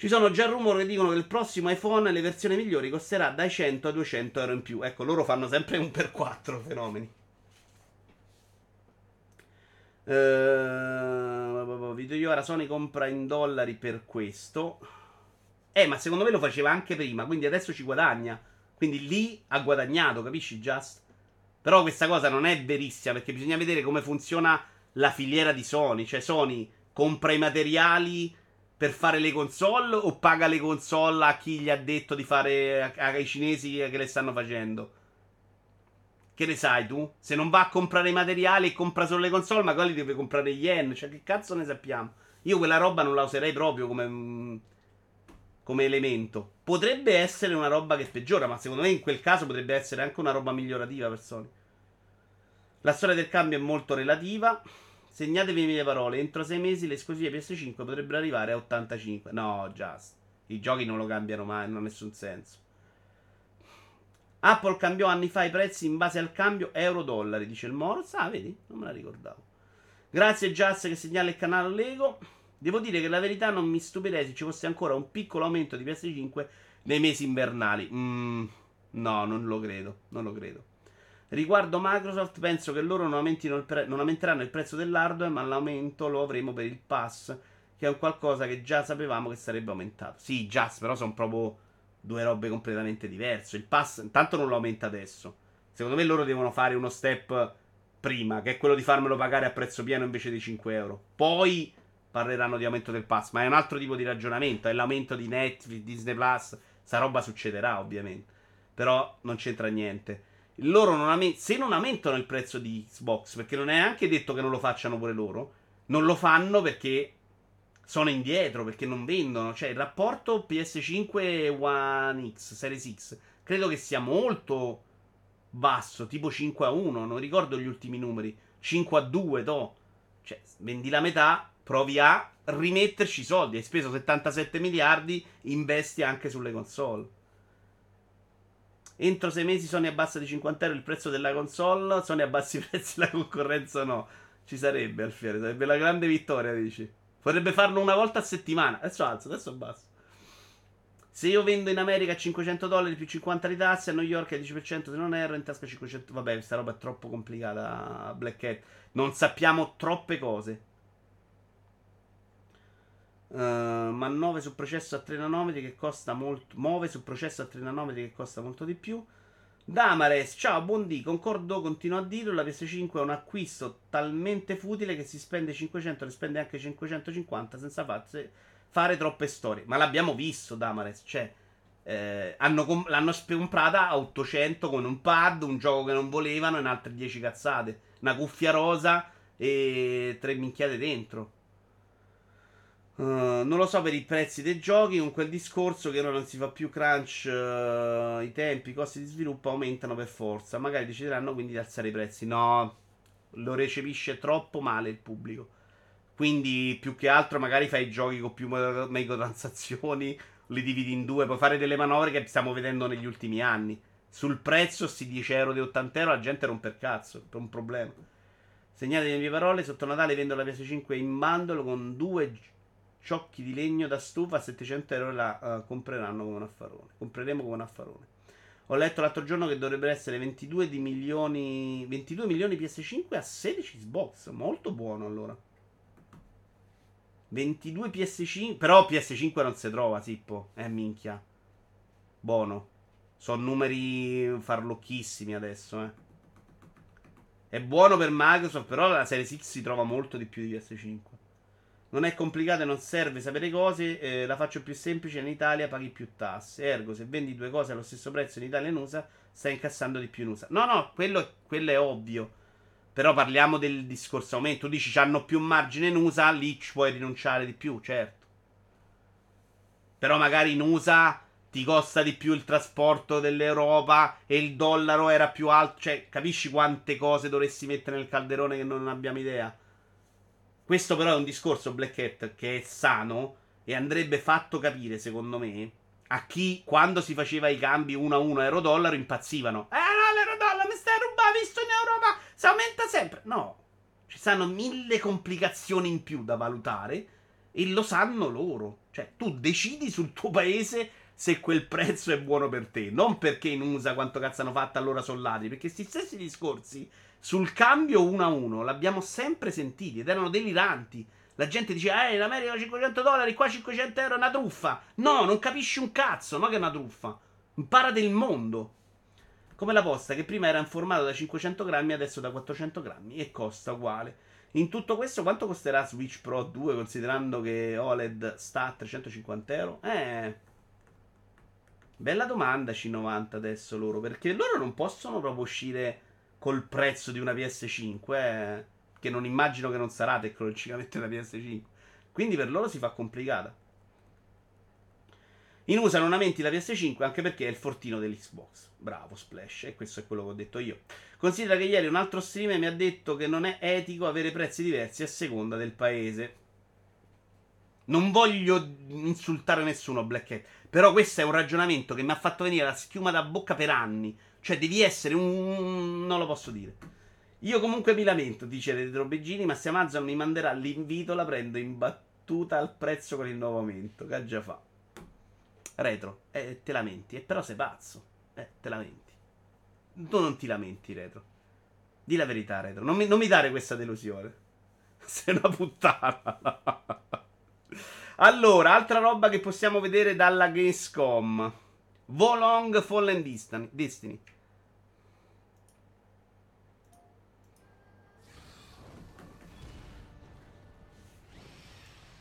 Ci sono già rumori che dicono che il prossimo iPhone, le versioni migliori, costerà dai 100 a 200 euro in più. Ecco, loro fanno sempre un per 4 fenomeni. Uh, sentito io, ora Sony compra in dollari per questo. Eh, ma secondo me lo faceva anche prima, quindi adesso ci guadagna. Quindi lì ha guadagnato, capisci, Just? Però questa cosa non è verissima, perché bisogna vedere come funziona la filiera di Sony. Cioè, Sony compra i materiali per fare le console o paga le console a chi gli ha detto di fare ai cinesi che le stanno facendo? Che ne sai tu? Se non va a comprare i materiali e compra solo le console, ma quelli deve comprare gli yen. Cioè, che cazzo ne sappiamo? Io quella roba non la userei proprio come, mm, come elemento. Potrebbe essere una roba che peggiora, ma secondo me in quel caso potrebbe essere anche una roba migliorativa per Sony. La storia del cambio è molto relativa. Segnatevi le mie parole. Entro sei mesi le esclusive PS5 potrebbero arrivare a 85. No, just. I giochi non lo cambiano mai, non ha nessun senso. Apple cambiò anni fa i prezzi in base al cambio euro-dollari, dice il Morse. Ah, vedi? Non me la ricordavo. Grazie Just che segnala il canale Lego. Devo dire che la verità non mi stupirei se ci fosse ancora un piccolo aumento di PS5 nei mesi invernali. Mm, no, non lo credo. Non lo credo. Riguardo Microsoft, penso che loro non, il pre- non aumenteranno il prezzo dell'hardware, ma l'aumento lo avremo per il pass, che è un qualcosa che già sapevamo che sarebbe aumentato. Sì, Just, però sono proprio due robe completamente diverse. Il pass, intanto non lo aumenta adesso. Secondo me loro devono fare uno step prima, che è quello di farmelo pagare a prezzo pieno invece di 5 euro. Poi parleranno di aumento del pass, ma è un altro tipo di ragionamento. È l'aumento di Netflix, Disney Plus. Sta roba succederà, ovviamente. Però non c'entra niente. Loro non aument- se non aumentano il prezzo di Xbox, perché non è anche detto che non lo facciano pure loro, non lo fanno perché sono indietro perché non vendono. Cioè, il rapporto PS5 One X, Series X, credo che sia molto basso, tipo 5 a 1. Non ricordo gli ultimi numeri. 5 a 2, to. Cioè, vendi la metà, provi a rimetterci i soldi. Hai speso 77 miliardi, investi anche sulle console. Entro 6 mesi Sony abbassa di 50 euro il prezzo della console, Sony abbassa i prezzi della concorrenza no. Ci sarebbe Alfiere, sarebbe la grande vittoria, dici. Potrebbe farlo una volta a settimana. Adesso alzo, adesso basso. Se io vendo in America a 500 dollari più 50 di tasse, a New York è 10% se non erro, in tasca 500. Vabbè, questa roba è troppo complicata. Black Hat. Non sappiamo troppe cose. Uh, ma 9 su processo a 3 nanometri che costa molto. 9 su processo a 3 nanometri che costa molto di più. Damares, ciao, buondì, concordo, continuo a dirlo, la PS5 è un acquisto talmente futile che si spende 500, ne spende anche 550 senza farse, fare troppe storie. Ma l'abbiamo visto, Damares, cioè, eh, hanno, l'hanno comprata a 800 con un pad, un gioco che non volevano e altre 10 cazzate, una cuffia rosa e tre minchiate dentro. Uh, non lo so per i prezzi dei giochi, con quel discorso che ora non si fa più crunch, uh, i tempi, i costi di sviluppo aumentano per forza. Magari decideranno quindi di alzare i prezzi. No, lo recepisce troppo male il pubblico. Quindi più che altro magari fai i giochi con più microtransazioni, li dividi in due, puoi fare delle manovre che stiamo vedendo negli ultimi anni. Sul prezzo, sti 10 euro di 80 euro, la gente rompe il cazzo, è un problema. Segnate le mie parole, sotto Natale vendo la PS5 in bundle con due ciocchi di legno da stufa a 700 euro la uh, compreranno come un affarone. Compreremo come un affarone. Ho letto l'altro giorno che dovrebbero essere 22 di milioni 22 milioni PS5 a 16 Xbox. Molto buono allora. 22 PS5. Però PS5 non si trova, Sippo. Eh, minchia. Buono. Sono numeri farlocchissimi adesso, eh. È buono per Microsoft, però la Series X si trova molto di più di PS5. Non è complicato e non serve sapere cose. Eh, la faccio più semplice. In Italia paghi più tasse. Ergo, se vendi due cose allo stesso prezzo in Italia e in USA, stai incassando di più in USA. No, no, quello, quello è ovvio. Però parliamo del discorso aumento. Tu dici hanno più margine in USA, lì ci puoi rinunciare di più, certo. Però magari in USA ti costa di più il trasporto dell'Europa e il dollaro era più alto. Cioè, capisci quante cose dovresti mettere nel calderone che non abbiamo idea? Questo però è un discorso Black Hat che è sano e andrebbe fatto capire, secondo me, a chi quando si faceva i cambi 1 a 1 euro-dollaro impazzivano. Eh no, l'euro-dollaro mi stai rubando, visto in Europa, si aumenta sempre. No, ci stanno mille complicazioni in più da valutare e lo sanno loro. Cioè, tu decidi sul tuo paese se quel prezzo è buono per te, non perché in USA quanto cazzo hanno fatto allora sono ladri, perché questi stessi discorsi sul cambio 1 a 1 l'abbiamo sempre sentiti ed erano deliranti. La gente dice, eh, in America 500 dollari, qua 500 euro è una truffa. No, non capisci un cazzo, no che è una truffa. Impara del mondo. Come la posta che prima era in formato da 500 grammi, adesso da 400 grammi e costa uguale. In tutto questo, quanto costerà Switch Pro 2 considerando che OLED sta a 350 euro? Eh. Bella domanda C90 adesso loro, perché loro non possono proprio uscire col prezzo di una PS5, eh, che non immagino che non sarà tecnologicamente una PS5. Quindi per loro si fa complicata. In USA non aumenti la PS5 anche perché è il fortino dell'Xbox. Bravo Splash, e questo è quello che ho detto io. Considera che ieri un altro streamer mi ha detto che non è etico avere prezzi diversi a seconda del paese. Non voglio insultare nessuno, Black Hat. Però questo è un ragionamento che mi ha fatto venire la schiuma da bocca per anni. Cioè, devi essere un. Non lo posso dire. Io comunque mi lamento, dice Retro Beggini, ma se Amazon mi manderà l'invito la prendo in battuta al prezzo con il nuovo aumento. Che già fa. Retro, eh, te lamenti. Eh, però sei pazzo. Eh, te lamenti. Tu non ti lamenti, Retro. Di la verità, Retro. Non mi, non mi dare questa delusione. Sei una puttana. allora, altra roba che possiamo vedere dalla Gamescom. Volong Fallen Destiny.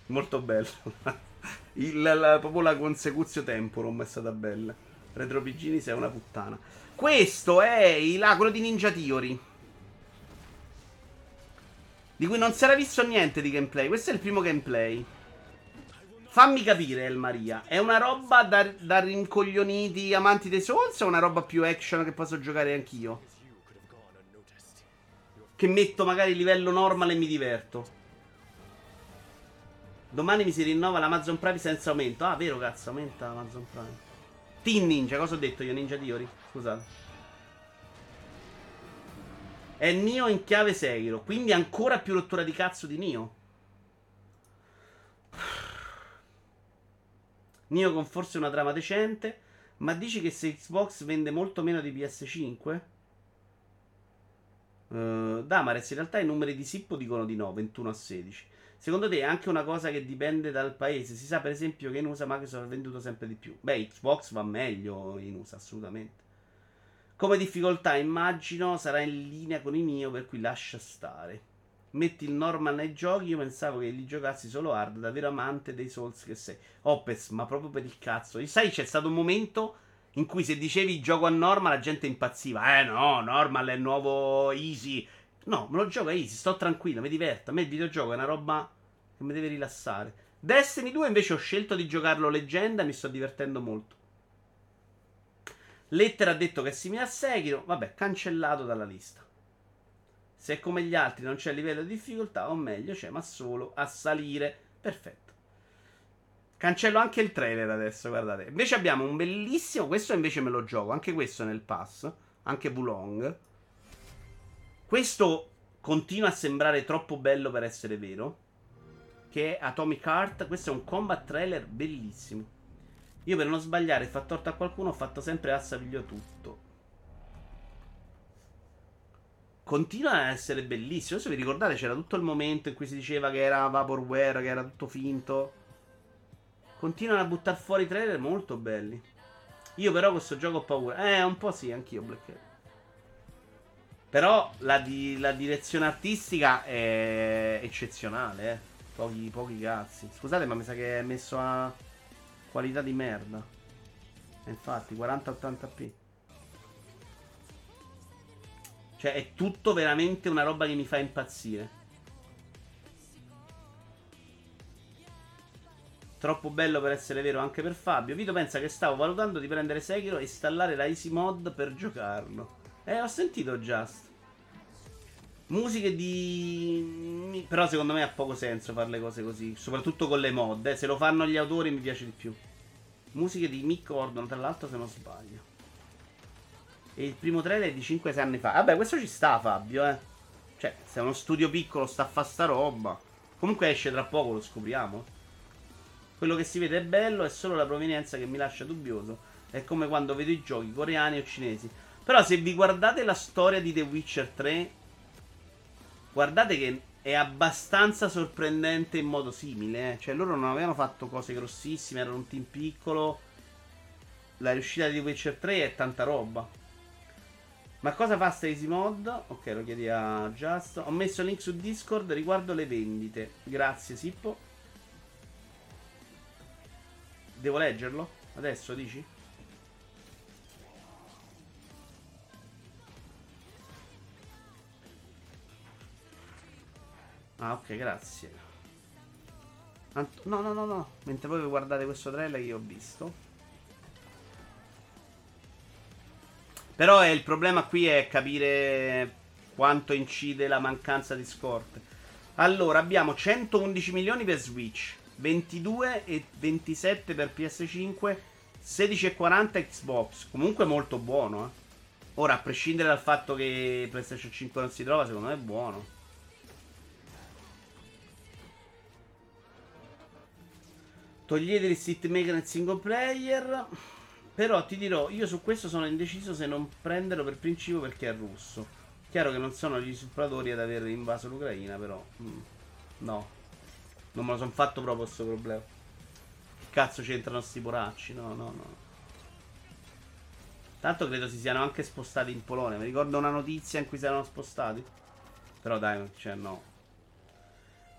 Molto bello. Il, la, proprio la consecuzio temporum è stata bella. Retropigini sei una puttana. Questo è il, ah, di Ninja Theory. Di cui non si era visto niente di gameplay. Questo è il primo gameplay. Fammi capire, El Maria. È una roba da, da rincoglioniti amanti dei Souls o una roba più action che posso giocare anch'io? Che metto magari livello normal e mi diverto. Domani mi si rinnova l'Amazon Prime senza aumento. Ah, vero cazzo, aumenta l'Amazon Prime. Team Ninja, cosa ho detto io? Ninja Diori? Scusate. È Nio in chiave Sekiro, quindi ancora più rottura di cazzo di Nio. Nio con forse una trama decente, ma dici che se Xbox vende molto meno di PS5? Uh, eh, Damares, in realtà i numeri di Sippo dicono di no, 21 a 16. Secondo te è anche una cosa che dipende dal paese? Si sa per esempio che in USA Microsoft ha venduto sempre di più. Beh, Xbox va meglio in USA, assolutamente. Come difficoltà immagino sarà in linea con i mio, per cui lascia stare. Metti il normal nei giochi, io pensavo che li giocassi solo hard, davvero amante dei Souls che sei. Opes, ma proprio per il cazzo. Sai, c'è stato un momento in cui se dicevi gioco a normal la gente impazziva. Eh no, normal è il nuovo easy. No, me lo gioco a easy, sto tranquillo, mi diverto. A me il videogioco è una roba che mi deve rilassare. Destiny 2 invece ho scelto di giocarlo leggenda, mi sto divertendo molto. Lettera ha detto che è simile a Sekiro, vabbè, cancellato dalla lista. Se come gli altri non c'è livello di difficoltà, o meglio c'è, ma solo a salire. Perfetto. Cancello anche il trailer adesso, guardate. Invece abbiamo un bellissimo, questo invece me lo gioco, anche questo nel pass, anche Wulong. Questo continua a sembrare troppo bello per essere vero. Che è Atomic Heart. Questo è un combat trailer bellissimo. Io per non sbagliare e far torto a qualcuno ho fatto sempre assaviglio tutto. Continua a essere bellissimo. Se vi ricordate c'era tutto il momento in cui si diceva che era Vaporware, che era tutto finto. Continuano a buttare fuori trailer molto belli. Io però questo gioco ho paura. Eh, un po' sì, anch'io Black Hat. Però la, di, la, direzione artistica è eccezionale, eh. Pochi, pochi cazzi. Scusate, ma mi sa che è messo a qualità di merda. Infatti, 40-80p. Cioè, è tutto veramente una roba che mi fa impazzire. Troppo bello per essere vero anche per Fabio. Vito pensa che stavo valutando di prendere Sekiro e installare la Easy Mod per giocarlo. Eh, ho sentito Just. Musiche di. Però secondo me ha poco senso fare le cose così. Soprattutto con le mod. Eh. Se lo fanno gli autori mi piace di più. Musiche di Mick Gordon, tra l'altro, se non sbaglio. E il primo trailer è di 5-6 anni fa. Vabbè, questo ci sta, Fabio, eh. Cioè, se è uno studio piccolo sta a fare sta roba. Comunque esce tra poco, lo scopriamo. Quello che si vede è bello, è solo la provenienza che mi lascia dubbioso. È come quando vedo i giochi coreani o cinesi. Però se vi guardate la storia di The Witcher 3, guardate che è abbastanza sorprendente in modo simile. Eh. Cioè, loro non avevano fatto cose grossissime, erano un team piccolo. La riuscita di Witcher 3 è tanta roba. Ma cosa fa Stacy Mod? Ok, lo chiedi a Just. Ho messo link su Discord riguardo le vendite. Grazie, Sippo. Devo leggerlo? Adesso dici? Ah, ok, grazie. Ant- no, no, no, no. Mentre voi guardate questo trailer che io ho visto. Però il problema qui è capire quanto incide la mancanza di scorte. Allora, abbiamo 111 milioni per Switch, 22 e 27 per PS5, 16,40 Xbox. Comunque molto buono, eh. Ora, a prescindere dal fatto che PlayStation 5 non si trova, secondo me è buono. Togliete il sit maker nel single player. Però ti dirò, io su questo sono indeciso se non prenderlo per principio perché è russo. Chiaro che non sono gli usurpatori ad aver invaso l'Ucraina, però. Mm, no. Non me lo sono fatto proprio questo problema. Che cazzo c'entrano sti poracci? No, no, no. Tanto credo si siano anche spostati in Polonia. Mi ricordo una notizia in cui si erano spostati. Però dai, cioè no.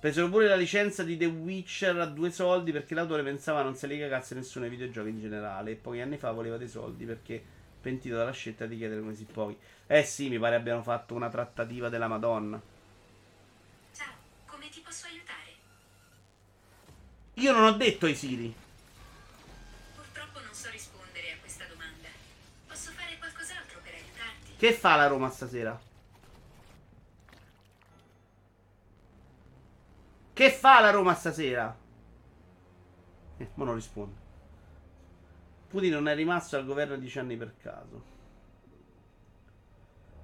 Presero pure la licenza di The Witcher a due soldi perché l'autore pensava non se li cagasse nessuno ai videogiochi in generale. E pochi anni fa voleva dei soldi perché pentito dalla scelta di chiedere così pochi. Eh sì, mi pare abbiano fatto una trattativa della Madonna. Ciao, come ti posso aiutare? Io non ho detto ai Siri. Purtroppo non so rispondere a questa domanda. Posso fare qualcos'altro per aiutarti? Che fa la Roma stasera? Che fa la Roma stasera? Eh, ma non risponde. Putin non è rimasto al governo dieci anni per caso.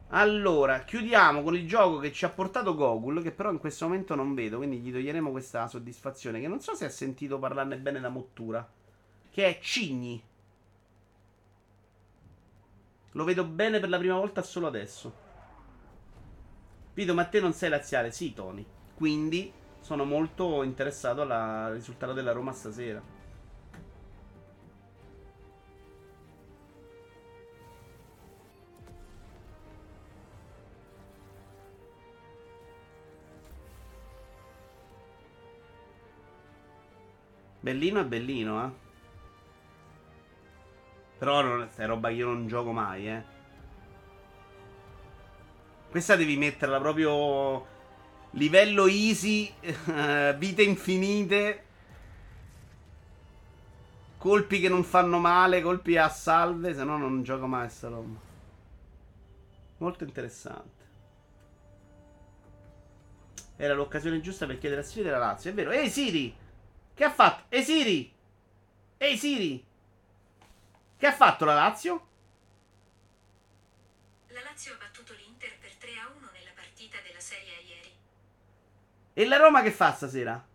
Allora, chiudiamo con il gioco che ci ha portato Gogul, che però in questo momento non vedo, quindi gli toglieremo questa soddisfazione, che non so se ha sentito parlarne bene da Mottura, che è Cigni. Lo vedo bene per la prima volta solo adesso. Vito, ma te non sei laziale? Sì, Tony. Quindi sono molto interessato al risultato della Roma stasera. Bellino è bellino, eh. Però non è roba che io non gioco mai, eh. Questa devi metterla proprio Livello easy, uh, vite infinite. Colpi che non fanno male, colpi a salve, se no non gioco mai sta roba. Molto interessante. Era l'occasione giusta per chiedere a Siri della Lazio, è vero. Ehi Siri! Che ha fatto? Ehi Siri! Ehi Siri! Che ha fatto la Lazio? La Lazio ha battuto l'Inter per 3 a 1 nella partita della Serie A ieri. E la Roma che fa stasera?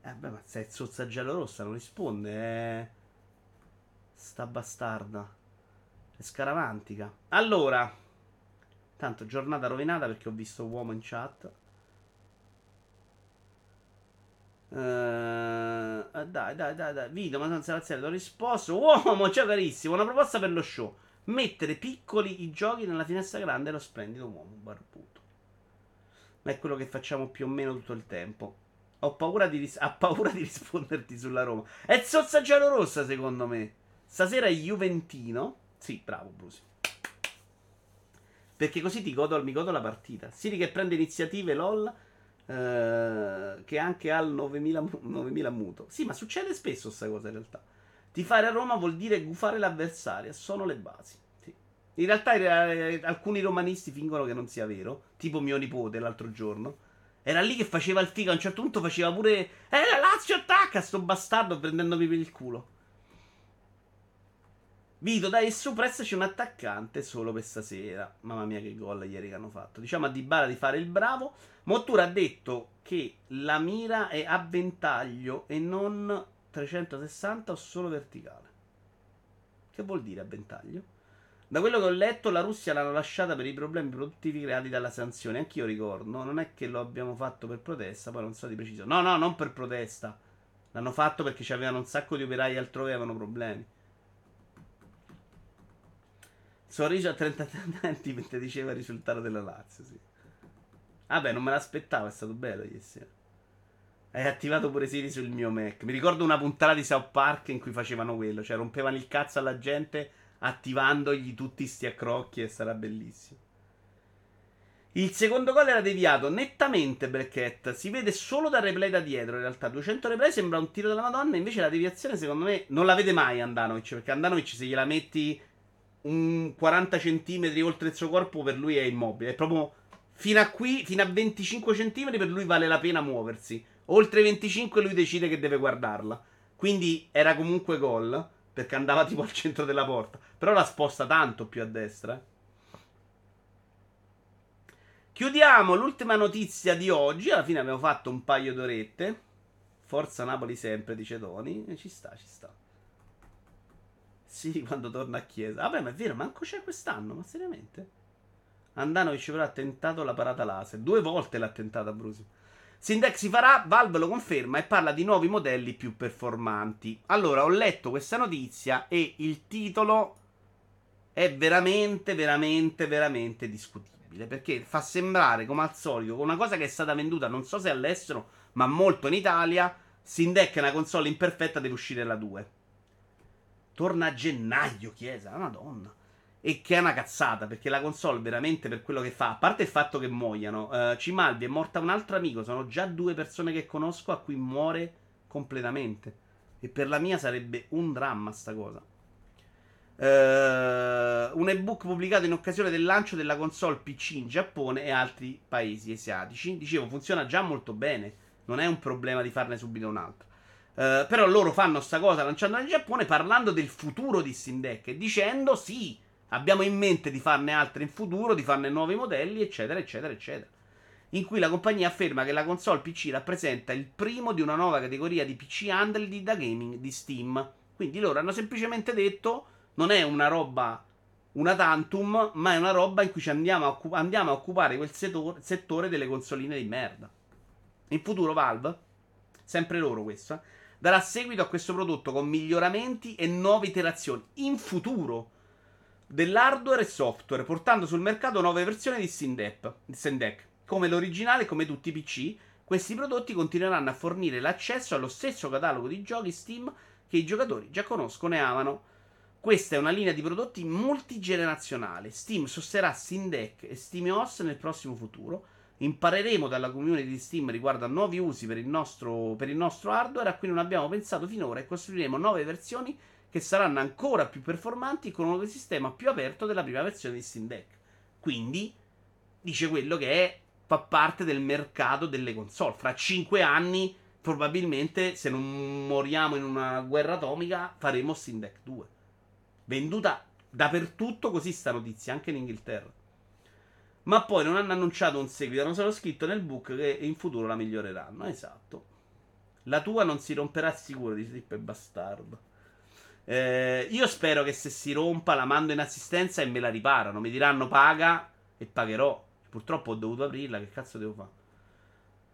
Eh beh, ma sei zozza giallorossa, non risponde. Eh. Sta bastarda. È scaramantica. Allora. Tanto giornata rovinata perché ho visto uomo in chat. Uh, dai, dai, dai, dai. Video, ma non si razziale, ho risposto. Uomo, ciao carissimo. Una proposta per lo show mettere piccoli i giochi nella finestra grande è lo splendido uomo barbuto. Ma è quello che facciamo più o meno tutto il tempo. Ho paura di, ris- ha paura di risponderti sulla Roma. È zozza giallorossa, secondo me. Stasera è Juventino. Sì, bravo, Brusi. Perché così ti godo, mi godo la partita. Siri che prende iniziative, LOL. Eh, che anche ha il 9000, 9000 muto. Sì, ma succede spesso sta cosa in realtà. Tifare a Roma vuol dire gufare l'avversaria, sono le basi. Sì. In realtà eh, alcuni romanisti fingono che non sia vero, tipo mio nipote l'altro giorno. Era lì che faceva il figo, a un certo punto faceva pure... Eh, la Lazio attacca, sto bastardo prendendomi per il culo. Vito, dai, su, prestaci un attaccante solo per stasera. Mamma mia, che gol ieri che hanno fatto. Diciamo a Dybala di fare il bravo. Mottura ha detto che la mira è a ventaglio e non 360 o solo verticale? Che vuol dire a ventaglio? Da quello che ho letto, la Russia l'hanno lasciata per i problemi produttivi creati dalla sanzione. Anch'io ricordo. Non è che lo abbiamo fatto per protesta, poi non so di preciso. No, no, non per protesta. L'hanno fatto perché c'avevano un sacco di operai altrove e avevano problemi. Sorriso a 33 denti mentre diceva il risultato della Lazio, sì. Vabbè, non me l'aspettavo, è stato bello ieri sera. Hai attivato pure Siri sul mio Mac. Mi ricordo una puntata di South Park in cui facevano quello, cioè rompevano il cazzo alla gente attivandogli tutti sti accrocchi e sarà bellissimo. Il secondo gol era deviato nettamente Blackett. Si vede solo dal replay da dietro. In realtà, 200 replay sembra un tiro della Madonna. Invece, la deviazione, secondo me, non la vede mai Andanovic. Perché Andanovic, se gliela metti un 40 cm oltre il suo corpo, per lui è immobile. È proprio fino a qui, fino a 25 cm, per lui vale la pena muoversi. Oltre 25 lui decide che deve guardarla. Quindi era comunque gol, perché andava tipo al centro della porta. Però la sposta tanto più a destra. Chiudiamo l'ultima notizia di oggi. Alla fine abbiamo fatto un paio d'orette. Forza Napoli sempre, dice Tony. E ci sta, ci sta. Sì, quando torna a chiesa. Vabbè, ma è vero, manco c'è quest'anno, ma seriamente? Andanovic però ha tentato la parata laser. Due volte l'ha tentata Brusi. Sindex si farà, Valve lo conferma e parla di nuovi modelli più performanti. Allora, ho letto questa notizia e il titolo è veramente, veramente, veramente discutibile. Perché fa sembrare, come al solito, una cosa che è stata venduta, non so se all'estero, ma molto in Italia, Sindeck è una console imperfetta, deve uscire la 2. Torna a gennaio, chiesa, madonna. E che è una cazzata, perché la console veramente per quello che fa, a parte il fatto che muoiano, uh, Cimaldi è morta un altro amico, sono già due persone che conosco a cui muore completamente. E per la mia sarebbe un dramma sta cosa. Uh, un ebook pubblicato in occasione del lancio della console PC in Giappone e altri paesi asiatici. Dicevo, funziona già molto bene, non è un problema di farne subito un altro. Uh, però loro fanno sta cosa lanciandola in Giappone parlando del futuro di Steam Deck e dicendo sì Abbiamo in mente di farne altre in futuro, di farne nuovi modelli, eccetera, eccetera, eccetera. In cui la compagnia afferma che la console PC rappresenta il primo di una nuova categoria di PC handheld da gaming di Steam. Quindi loro hanno semplicemente detto: non è una roba, una tantum, ma è una roba in cui ci andiamo a, occup- andiamo a occupare quel settore, settore delle consoline di merda. In futuro Valve, sempre loro questo, eh, darà seguito a questo prodotto con miglioramenti e nuove iterazioni. In futuro dell'hardware e software, portando sul mercato nuove versioni di Steam Deck. Come l'originale e come tutti i PC, questi prodotti continueranno a fornire l'accesso allo stesso catalogo di giochi Steam che i giocatori già conoscono e amano. Questa è una linea di prodotti multigenerazionale. Steam sosterrà Steam Deck e SteamOS nel prossimo futuro. Impareremo dalla community di Steam riguardo a nuovi usi per il, nostro, per il nostro hardware a cui non abbiamo pensato finora e costruiremo nuove versioni che saranno ancora più performanti con un sistema più aperto della prima versione di Steam Deck. Quindi dice quello che è, fa parte del mercato delle console. Fra 5 anni, probabilmente, se non moriamo in una guerra atomica, faremo Steam Deck 2. Venduta dappertutto così sta notizia, anche in Inghilterra. Ma poi non hanno annunciato un seguito, hanno solo scritto nel book che in futuro la miglioreranno. Esatto. La tua non si romperà sicuro, di Slip e Bastardo. Eh, io spero che se si rompa la mando in assistenza e me la riparano. Mi diranno paga e pagherò. Purtroppo ho dovuto aprirla. Che cazzo devo fare?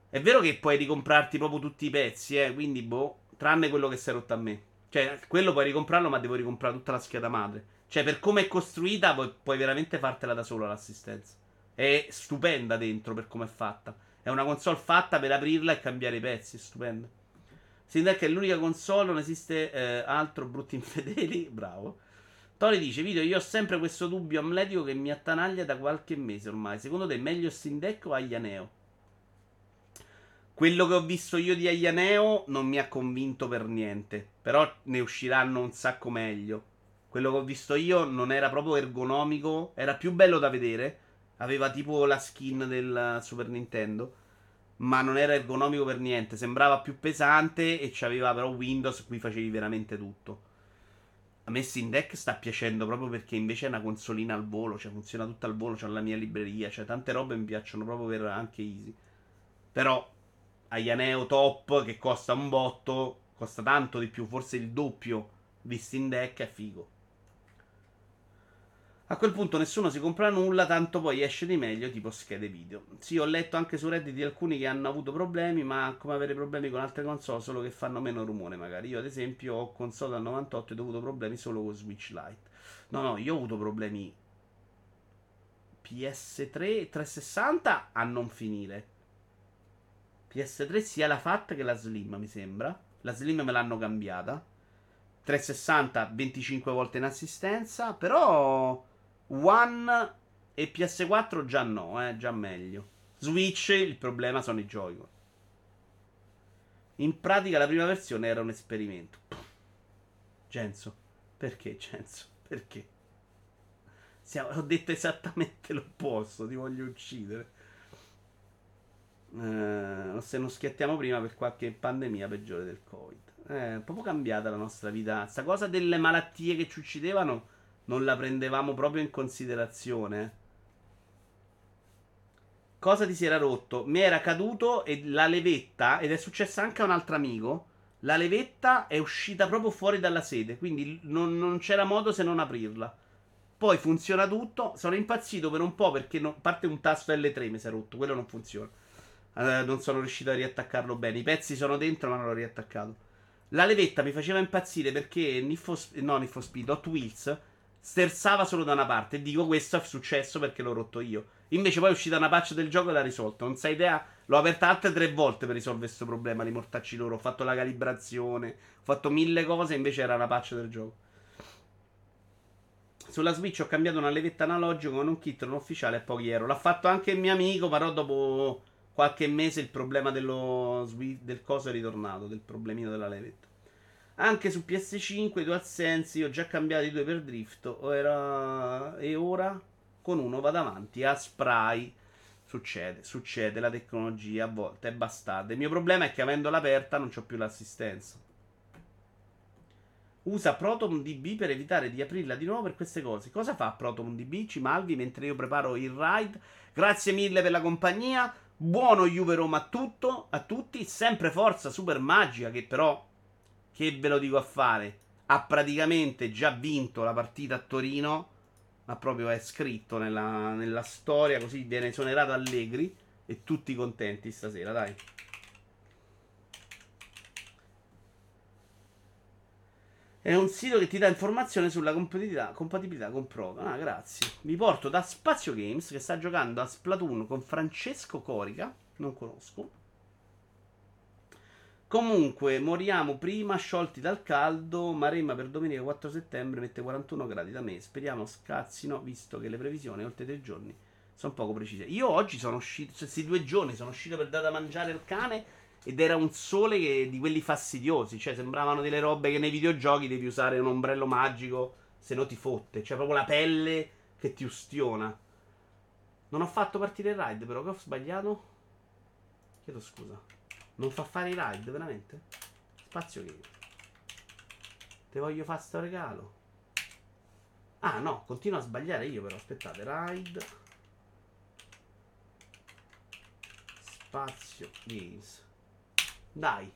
È vero che puoi ricomprarti proprio tutti i pezzi, eh. Quindi, boh, tranne quello che si è rotto a me. Cioè, quello puoi ricomprarlo, ma devo ricomprare tutta la scheda madre. Cioè, per come è costruita, puoi, puoi veramente fartela da solo l'assistenza. È stupenda dentro per come è fatta. È una console fatta per aprirla e cambiare i pezzi. È stupenda. Steam è l'unica console, non esiste eh, altro brutti infedeli. Bravo. Tori dice: Video, io ho sempre questo dubbio amletico che mi attanaglia da qualche mese ormai. Secondo te è meglio Steam Deck o Aianeo? Quello che ho visto io di Aianeo non mi ha convinto per niente. Però ne usciranno un sacco meglio. Quello che ho visto io non era proprio ergonomico. Era più bello da vedere. Aveva tipo la skin del Super Nintendo ma non era ergonomico per niente, sembrava più pesante e c'aveva però Windows qui facevi veramente tutto. A me Steam Deck sta piacendo proprio perché invece è una consolina al volo, cioè funziona tutta al volo, c'è la mia libreria, cioè tante robe mi piacciono proprio per anche easy. Però Aianeo top che costa un botto, costa tanto di più, forse il doppio di Steam Deck è figo. A quel punto nessuno si compra nulla, tanto poi esce di meglio, tipo schede video. Sì, ho letto anche su Reddit di alcuni che hanno avuto problemi, ma come avere problemi con altre console, solo che fanno meno rumore magari. Io ad esempio ho console dal 98 e ho avuto problemi solo con Switch Lite. No, no, io ho avuto problemi PS3 e 360 a non finire. PS3 sia la FAT che la Slim, mi sembra. La Slim me l'hanno cambiata. 360 25 volte in assistenza, però One e PS4 già no, eh, già meglio. Switch il problema sono i Joy-Con. In pratica la prima versione era un esperimento. Genzo, perché Genzo? Perché? Siamo, ho detto esattamente l'opposto, ti voglio uccidere. Eh, se non schiattiamo prima per qualche pandemia peggiore del Covid. Eh, è proprio cambiata la nostra vita. Sta cosa delle malattie che ci uccidevano non la prendevamo proprio in considerazione. Cosa ti si era rotto? Mi era caduto e la levetta, ed è successo anche a un altro amico. La levetta è uscita proprio fuori dalla sede, quindi non, non c'era modo se non aprirla. Poi funziona tutto. Sono impazzito per un po' perché non, parte un tasto L3 mi si è rotto, quello non funziona. Uh, non sono riuscito a riattaccarlo bene. I pezzi sono dentro, ma non l'ho riattaccato. La levetta mi faceva impazzire perché Need no, Need Speed, Hot Wheels sterzava solo da una parte. E dico questo è successo perché l'ho rotto io. Invece poi è uscita una patch del gioco e l'ha risolto. Non sai idea? L'ho aperta altre tre volte per risolvere questo problema di mortacci loro. Ho fatto la calibrazione, ho fatto mille cose, invece era una patch del gioco. Sulla Switch ho cambiato una levetta analogica con un kit non ufficiale a pochi euro. L'ha fatto anche il mio amico, però dopo qualche mese il problema dello, del coso è ritornato, del problemino della levetta. Anche su PS5 i DualSense io ho già cambiato i due per drift era... e ora con uno vado avanti a spray. Succede, succede la tecnologia a volte è bastarda. Il mio problema è che avendola aperta non ho più l'assistenza. Usa ProtonDB per evitare di aprirla di nuovo per queste cose. Cosa fa ProtonDB? Ci malvi mentre io preparo il ride. Grazie mille per la compagnia. Buono Juve Roma a tutto, a tutti. Sempre forza super magica che però che ve lo dico a fare, ha praticamente già vinto la partita a Torino, ma proprio è scritto nella, nella storia, così viene esonerato Allegri e tutti contenti stasera, dai. È un sito che ti dà informazioni sulla compatibilità, compatibilità con Prova. Ah, grazie. Vi porto da Spazio Games che sta giocando a Splatoon con Francesco Corica. Non conosco. Comunque, moriamo prima, sciolti dal caldo. Maremma per domenica 4 settembre mette 41 gradi da me. Speriamo scazzino, visto che le previsioni oltre tre giorni sono poco precise. Io oggi sono uscito, cioè, questi due giorni sono uscito per dare da mangiare al cane ed era un sole che, di quelli fastidiosi. Cioè, sembravano delle robe che nei videogiochi devi usare un ombrello magico, se no ti fotte. Cioè, proprio la pelle che ti ustiona. Non ho fatto partire il ride, però che ho sbagliato? Chiedo scusa. Non fa fare i ride, veramente? Spazio che. Te voglio fare sto regalo. Ah no, continuo a sbagliare io però. Aspettate, ride. Spazio games. Dai.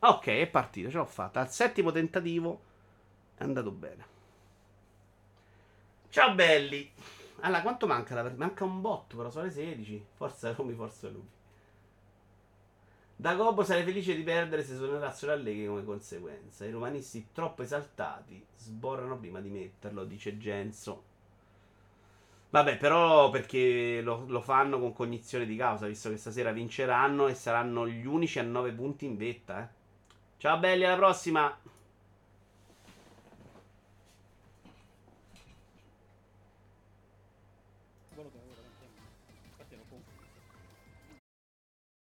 Ok, è partito, ce l'ho fatta. Al settimo tentativo è andato bene. Ciao belli. Allora, quanto manca? Manca un botto, però sono le 16. Forza Rumi, forza Rumi. Da Gobbo sarei felice di perdere se esonerassero Allegri come conseguenza. I romanisti troppo esaltati sborrano prima di metterlo, dice Genzo. Vabbè, però perché lo, lo, fanno con cognizione di causa, visto che stasera vinceranno e saranno gli unici a 9 punti in vetta. Eh. Ciao belli, alla prossima!